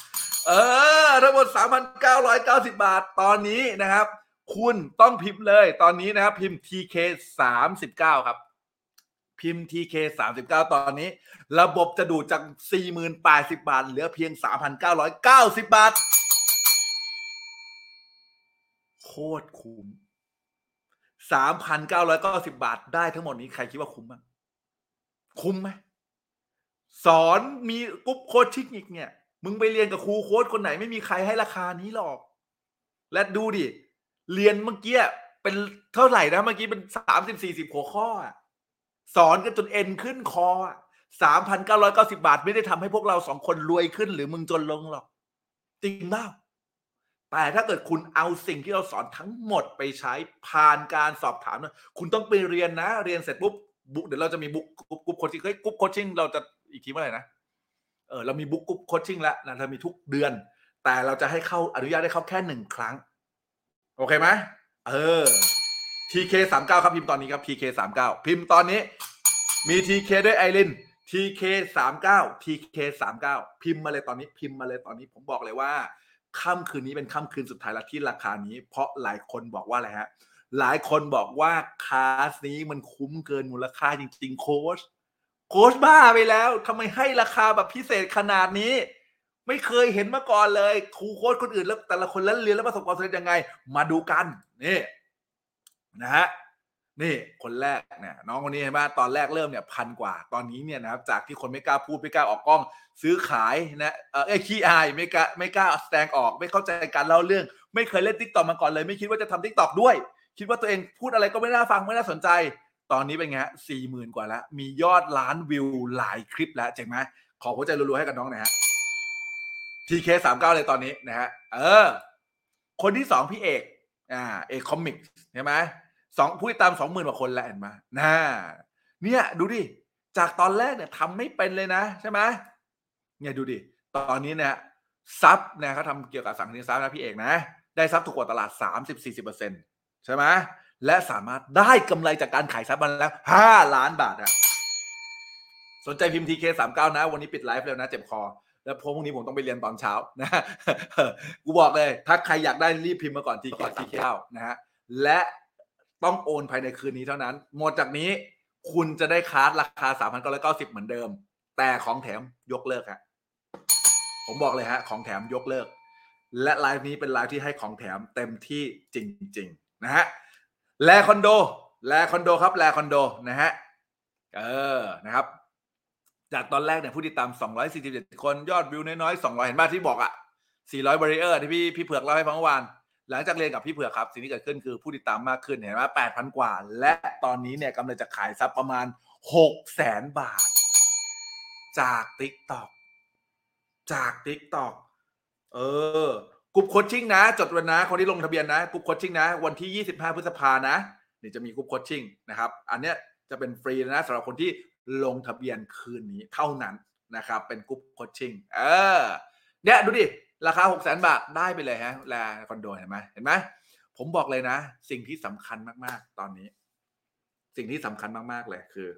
เออ ทั้งหมด 3,990 บาท ตอนนี้นะครับ คุณต้องพิมพ์เลย ตอนนี้นะครับ พิมพ์ TK 3 9ครับ พิมพ์ TK 3 9 ตอนนี้ ระบบจะดูดจาก 40,080 บาท เหลือเพียง 3,990 บาท โคตรคุ้ม 3,990 บาท ได้ทั้งหมดนี้ ใครคิดว่าคุ้มบ้างคุ้มไหม สอนมี group coaching อีกเนี่ย มึงไปเรียนกับครูโค้ชคนไหนไม่มีใครให้ราคานี้หรอก และดูดิ เรียนเมื่อกี้เป็นเท่าไหร่นะเมื่อกี้เป็นสามสิบสี่สิบหัวข้อ สอนกันจนเอ็นขึ้นคอสามพันเก้าร้อยเก้าสิบาทไม่ได้ทำให้พวกเราสองคนรวยขึ้น หรือมึงจนลงหรอก จริงเปล่าแต่ถ้าเกิดคุณเอาสิ่งที่เราสอนทั้งหมดไปใช้ผ่านการสอบถามนะคุณต้องไปเรียนนะ เรียนเสร็จปุ๊บ book เดี๋ยวเราจะมี book group group coaching เฮ้ย group coaching เราจะ อีกทีเมื่อไหร่นะเออเรามี book group coaching แล้วนะเรามีทุกเดือน แต่เราจะให้เข้าอนุญาตให้เข้าแค่หนึ่งครั้ง โอเคไหมเออ TK 3 9ครับพิมพ์ตอนนี้ครับ TK 3 9พิมพ์ตอนนี้ มี TK ด้วยไอริน TK 3 9 TK 3 9พิมพ์มาเลยตอนนี้พิมพ์มาเลยตอนนี้ ผมบอกเลยว่าค่ำคืนนี้เป็นค่ำคืนสุดท้ายแล้วที่ราคานี้ เพราะหลายคนบอกว่าอะไรฮะหลายคนบอกว่าคลาสนี้มันคุ้มเกินมูลค่าจริงๆโค้ช โค้ชบ้าไปแล้วทำไมให้ราคาแบบพิเศษขนาดนี้ ไม่เคยเห็นมาก่อนเลย ครูโค้ชคนอื่นแล้วแต่ละคนแล้วเรียนแล้วประสบความสำเร็จยังไง มาดูกันนี่นะฮะนี่คนแรกเนี่ยน้องคนนี้เห็นไหมตอนแรกเริ่มเนี่ยพันกว่า ตอนนี้เนี่ยนะครับจากที่คนไม่กล้าพูดไม่กล้าออกกล้อง ซื้อขายนะเออเอ้ขี้อายไม่กล้าไม่กล้าแสดงออก ไม่เข้าใจการเล่าเรื่อง ไม่เคยเล่น TikTok มาก่อนเลย ไม่คิดว่าจะทำ TikTok ด้วย คิดว่าตัวเองพูดอะไรก็ไม่น่าฟังไม่น่าสนใจ ตอนนี้เป็นไงสี่หมื่นกว่าแล้ว มียอดล้านวิวหลายคลิปแล้วเจ๋งไหมขอหัวใจรัวๆให้กับน้องหน่อยฮะ TK สามเก้าเลยตอนนี้นะฮะเออ คนที่สองพี่เอกอ่าเอกคอมิกใช่ไหมสองผู้ติดตามสองหมื่นกว่าคนแล้วเห็นไหมน่าเนี่ยดูดิ จากตอนแรกเนี่ยทำไม่เป็นเลยนะใช่ไหมเนี่ยดูดิ ตอนนี้เนี่ยซับเนี่ยเขาทำเกี่ยวกับสั่งซื้อซับนะพี่เอกนะ ได้ซับถูกกว่าตลาด 30-40%ใช่ไหม และสามารถได้กำไรจากการขายซับมันแล้ว 5 ล้านบาทอะสนใจพิมพ์ TK 3 9นะ วันนี้ปิดไลฟ์แล้วนะ เจ็บคอ แล้วพรุ่งนี้ผมต้องไปเรียนตอนเช้านะกูบอกเลย ถ้าใครอยากได้รีบพิมพ์มาก่อน TK 3 9นะฮะและต้องโอนภายในคืนนี้เท่านั้น หมดจากนี้คุณจะได้คอร์สราคา 3,990 เหมือนเดิม แต่ของแถมยกเลิกฮะผมบอกเลยฮะ ของแถมยกเลิก และไลฟ์นี้เป็นไลฟ์ที่ให้ของแถมเต็มที่จริง ๆ นะฮะ แลคอนโด แลคอนโดครับ แลคอนโดนะฮะ เออ นะครับ จากตอนแรกเนี่ยผู้ติดตาม 247 คนยอดวิวน้อยๆ 200 เห็นบ้าที่บอกอะ400บริเออร์ที่พี่พี่เผือกเล่าให้ฟังเมื่อวาน หลังจากเรียนกับพี่เผือกครับ สิ่งที่เกิดขึ้นคือผู้ติดตามมากขึ้นเห็นไหม8,000 กว่า และตอนนี้เนี่ยกำลังจะขายซับประมาณ6แสนบาท จาก TikTok จาก TikTok เออ group coaching นะ จดวันนะ คนที่ลงทะเบียนนะ group coaching นะ วันที่ 25 พฤษภานะเดี๋ยวจะมี group coaching นะครับ อันเนี้ยจะเป็นฟรีนะสำหรับคนที่ลงทะเบียนคืนนี้เท่านั้นนะครับ เป็น group coaching เออเนี่ยดูดิ ราคา 6 0 0 0 0บาทได้ไปเลยฮะแลคอนโดเห็นไหมเห็นไหมผมบอกเลยนะ สิ่งที่สำคัญมากๆ ตอนนี้ สิ่งที่สำคัญมากๆเลยคือ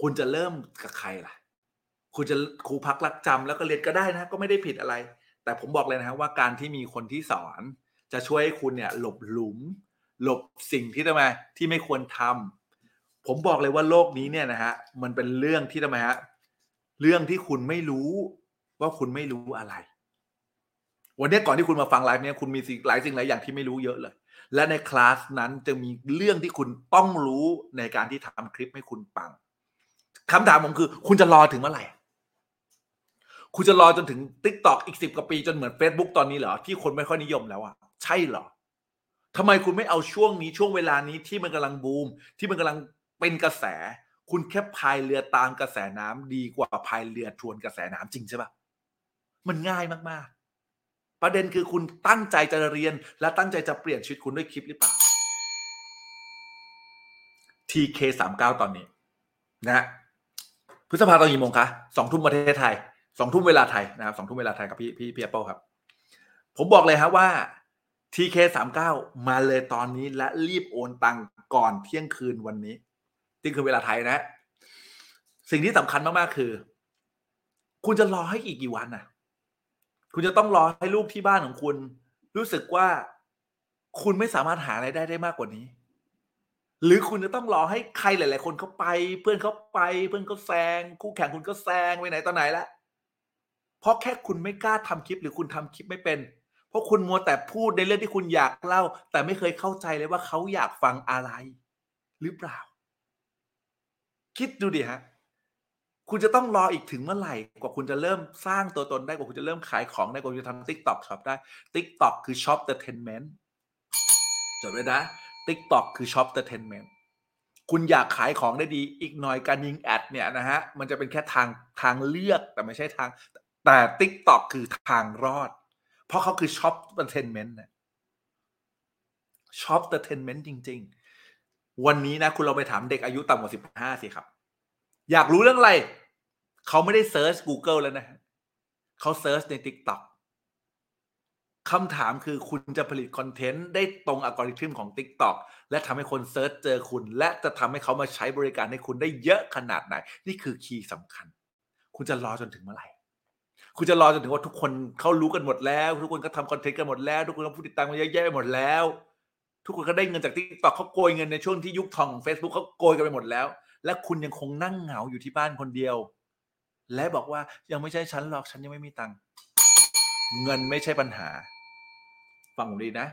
คุณจะเริ่มกับใครล่ะ คุณจะครูพักรักจำแล้วก็เรียนก็ได้นะ ก็ไม่ได้ผิดอะไร แต่ผมบอกเลยนะฮะว่าการที่มีคนที่สอน จะช่วยให้คุณเนี่ยหลบหลุม หลบสิ่งที่ทำไมที่ไม่ควรทำผมบอกเลยว่าโลกนี้เนี่ยนะฮะมันเป็นเรื่องที่ทำไมฮะเรื่องที่คุณไม่รู้ว่าคุณไม่รู้อะไร วันนี้ก่อนที่คุณมาฟังไลฟ์เนี่ยคุณมีสิ่งหลายสิ่งหลายอย่างที่ไม่รู้เยอะเลย และในคลาสนั้นจะมีเรื่องที่คุณต้องรู้ในการที่ทำคลิปให้คุณปังคำถามผมคือ คุณจะรอถึงเมื่อไหร่ คุณจะรอจนถึง t ิ k t o k อีกสิบกว่าปีจนเหมือน Facebook ตอนนี้เหรอ ที่คนไม่ค่อยนิยมแล้วอะใช่เหรอทำไมคุณไม่เอาช่วงนี้ช่วงเวลานี้ที่มันกำลังบูม ที่มันกำลังเป็นกระแส คุณแค่พายเรือตามกระแสน้ำดีกว่าพายเรือทวนกระแสน้ำจริงใช่ปะมันง่ายมากๆ ประเด็นคือคุณตั้งใจจะเรียน และตั้งใจจะเปลี่ยนชีวิตคุณด้วยคลิปหรือเปล่า TK สามเก้าตอนนี้นะฮะพฤษภาตอนกี่โมงคะสองทุ่มประเทศไทย สองทุ่มเวลาไทยนะครับสองทุ่มเวลาไทยกับพี่พี่พี่แอปเปิลครับ ผมบอกเลยครับว่า TK สามเก้ามาเลยตอนนี้และรีบโอนตังก่อนเที่ยงคืนวันนี้เที่ยงคืนเวลาไทยนะ สิ่งที่สำคัญมากๆคือ คุณจะรอให้อีกกี่วันน่ะคุณจะต้องรอให้ลูกที่บ้านของคุณ รู้สึกว่าคุณไม่สามารถหารายได้ได้มากกว่านี้ หรือคุณจะต้องรอให้ใครหลาย ๆ คนเขาไป เพื่อนเขาไป เพื่อนเขาแซง คู่แข่งคุณก็แซงไปไหนตอนไหนละเพ ราะแค่คุณไม่กล้าทำคลิปหรือคุณทำคลิปไม่เป็น เพราะคุณมัวแต่พูดในเรื่องที่คุณอยากเล่า แต่ไม่เคยเข้าใจเลยว่าเขาอยากฟังอะไร หรือเปล่า คิดดูดิฮะคุณจะต้องรออีกถึงเมื่อไหร่กว่าคุณจะเริ่มสร้างตัวตนได้กว่าคุณจะเริ่มขายของได้กว่าคุณจะทำ TikTok Shop ได้ TikTok คือ Shop Entertainment จดไว้นะ TikTok คือ Shop Entertainment คุณอยากขายของได้ดี อีกหน่อยการยิงแอดเนี่ยนะฮะมันจะเป็นแค่ทางทางเลือกแต่ไม่ใช่ทาง แต่ TikTok คือทางรอด เพราะเขาคือ Shop Entertainment นะ Shoppertainment จริง ๆ วันนี้นะ คุณเราไปถามเด็กอายุต่ำกว่า15สิครับ อยากรู้เรื่องอะไร เขาไม่ได้ search Google แล้วนะเขา search ใน TikTok คำถามคือคุณจะผลิตคอนเทนต์ได้ตรงอัลกอริทึมของ TikTok และทำให้คน search เจอคุณ และจะทำให้เขามาใช้บริการให้คุณได้เยอะขนาดไหน นี่คือ key สำคัญ คุณจะรอจนถึงเมื่อไหร่ คุณจะรอจนถึงว่าทุกคนเขารู้กันหมดแล้ว ทุกคนก็ทำคอนเทนต์กันหมดแล้ว ทุกคนก็ผู้ติดตามกันเยอะแยะไปหมดแล้ว ทุกคนก็ได้เงินจาก TikTok เขาโกยเงินในช่วงที่ยุคทองของ Facebook เขาโกยกันไปหมดแล้ว และคุณยังคงนั่งเหงาอยู่ที่บ้านคนเดียว และบอกว่ายังไม่ใช่ฉันหรอกฉันยังไม่มีตังค์เงินไม่ใช่ปัญหาฟังผมดีนะ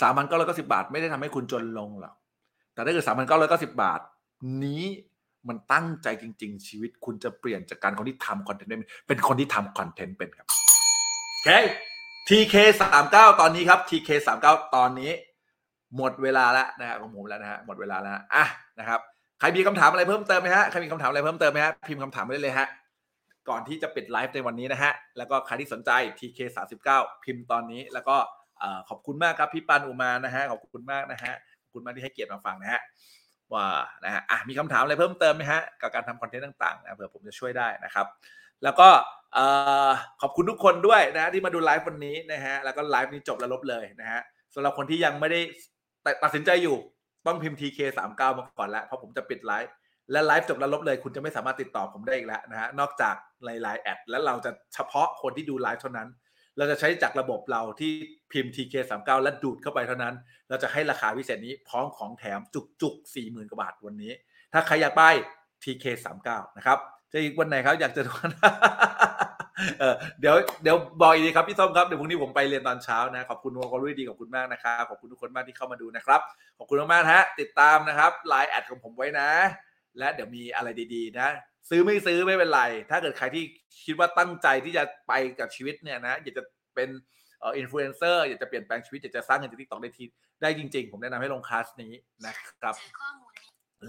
สามพันเก้าร้อยเก้าสิบาท ไม่ได้ทำให้คุณจนลงหรอกแต่ถ้าเกิดสามพันเก้าร้อยเก้าสิบาท นี้ มันตั้งใจจริง ๆ ชีวิตคุณจะเปลี่ยนจากการคนที่ทำคอนเทนต์เป็นเป็นคนที่ทำคอนเทนต์เป็นครับโอเค TK สามเก้าตอนนี้ครับ TK สามเก้าตอนนี้ หมดเวลาแล้วนะฮะของผมแล้วนะฮะหมดเวลาแล้วอะนะครับใครมีคำถามอะไรเพิ่มเติมไหมฮะใครมีคำถามอะไรเพิ่มเติมไหมฮะพิมพ์คำถามมาได้เลยฮะก่อนที่จะปิดไลฟ์ในวันนี้นะฮะ แล้วก็ใครที่สนใจ TK 39พิมพ์ตอนนี้ แล้วก็ขอบคุณมากครับพี่ปันอุมานะฮะ ขอบคุณมากนะฮะ ขอบคุณมากที่ให้เกียรติมาฟังนะฮะ ว่านะฮะอะมีคำถามอะไรเพิ่มเติมไหมฮะกับการทำคอนเทนต์ต่างๆนะเผื่อผมจะช่วยได้นะครับ แล้วก็ขอบคุณทุกคนด้วยนะที่มาดูไลฟ์วันนี้นะฮะแล้วก็ไลฟ์นี้จบแล้วลบเลยนะฮะสำหรับคนที่ยังไม่ได้ตัดสินใจอยู่ต้องพิมพ์ TK 3 9 มาก่อนแล้วเพราะผมจะปิดไลฟ์และไลฟ์จบแล้วลบเลย คุณจะไม่สามารถติดต่อผมได้อีกแล้วนะฮะนอกจาก LINE@และเราจะเฉพาะคนที่ดูไลฟ์เท่านั้น เราจะใช้จากระบบเราที่พิมพ์ TK 3 9 และดูดเข้าไปเท่านั้น เราจะให้ราคาพิเศษนี้พร้อมของแถมจุกจุกๆสี่หมื่นกว่าบาทวันนี้ ถ้าใครอยากไป TK 3 9 นะครับจะอีกวันไหนครับ อยากจะดูเออเดี๋ยวเดี๋ยวบอกอีกทีครับพี่ส้มครับ เดี๋ยวพรุ่งนี้ผมไปเรียนตอนเช้านะ ขอบคุณวงกอรุ่ยดีขอบคุณมากนะครับ ขอบคุณทุกคนมากที่เข้ามาดูนะครับ ขอบคุณมากๆฮะติดตามนะครับ LINE@ของผมไว้นะ และเดี๋ยวมีอะไรดีๆ นะ ซื้อไม่ซื้อไม่เป็นไร ถ้าเกิดใครที่คิดว่าตั้งใจที่จะไปกับชีวิตเนี่ยนะอยากจะเป็นเอ่ออินฟลูเอนเซอร์อยากจะเปลี่ยนแปลงชีวิตอยากจะสร้างเงินจาก TikTok ได้ทีได้จริง ๆ ผมแนะนำให้ลงคลาสนี้นะครับ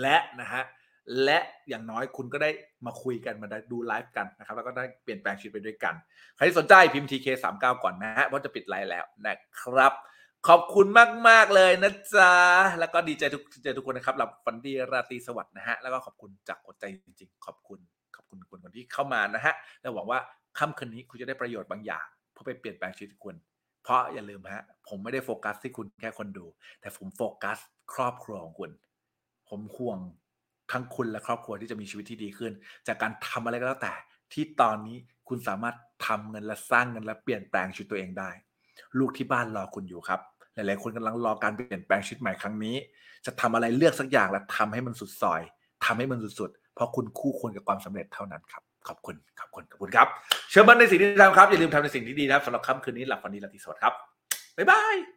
และนะฮะและอย่างน้อยคุณก็ได้มาคุยกันมาได้ดูไลฟ์กันนะครับ แล้วก็ได้เปลี่ยนแปลงชีวิตไปด้วยกัน ใครที่สนใจพิมพ์ TK 3 9 ก่อนนะฮะเพราะจะปิดไลฟ์แล้วนะครับ ขอบคุณมาก ๆ เลยนะจ๊ะ แล้วก็ดีใจทุกเจทุกคนนะครับหลับฝันดีราตรีสวัสดิ์นะฮะ แล้วก็ขอบคุณจากหัวใจจริง ๆ ขอบคุณขอบคุณคนคนที่เข้ามานะฮะ แล้วหวังว่าค่ำคืนนี้คุณจะได้ประโยชน์บางอย่างเพื่อไปเปลี่ยนแปลงชีวิตคุณ เพราะอย่าลืมฮะ ผมไม่ได้โฟกัสที่คุณแค่คนดู แต่ผมโฟกัสครอบครัวของคุณ ผมห่วงทั้งคุณและครอบครัวที่จะมีชีวิตที่ดีขึ้น จากการทำอะไรก็แล้วแต่ ที่ตอนนี้คุณสามารถทำเงินและสร้างเงินและเปลี่ยนแปลงชีวิตตัวเองได้ ลูกที่บ้านรอคุณอยู่ครับ หลาย ๆ คนกำลังรอการเปลี่ยนแปลงชีวิตใหม่ครั้งนี้ จะทำอะไรเลือกสักอย่างและทำให้มันสุดซอยทำให้มันสุดๆ เพราะคุณคู่ควรกับความสำเร็จเท่านั้นครับ ขอบคุณ ขอบคุณ ขอบคุณครับ เชื่อมั่นในสิ่งที่ทำครับ อย่าลืมทำในสิ่งที่ดีนะครับสำหรับค่ำคืนนี้หลับฝันดีราตรีสวัสดิ์ครับ บ๊ายบาย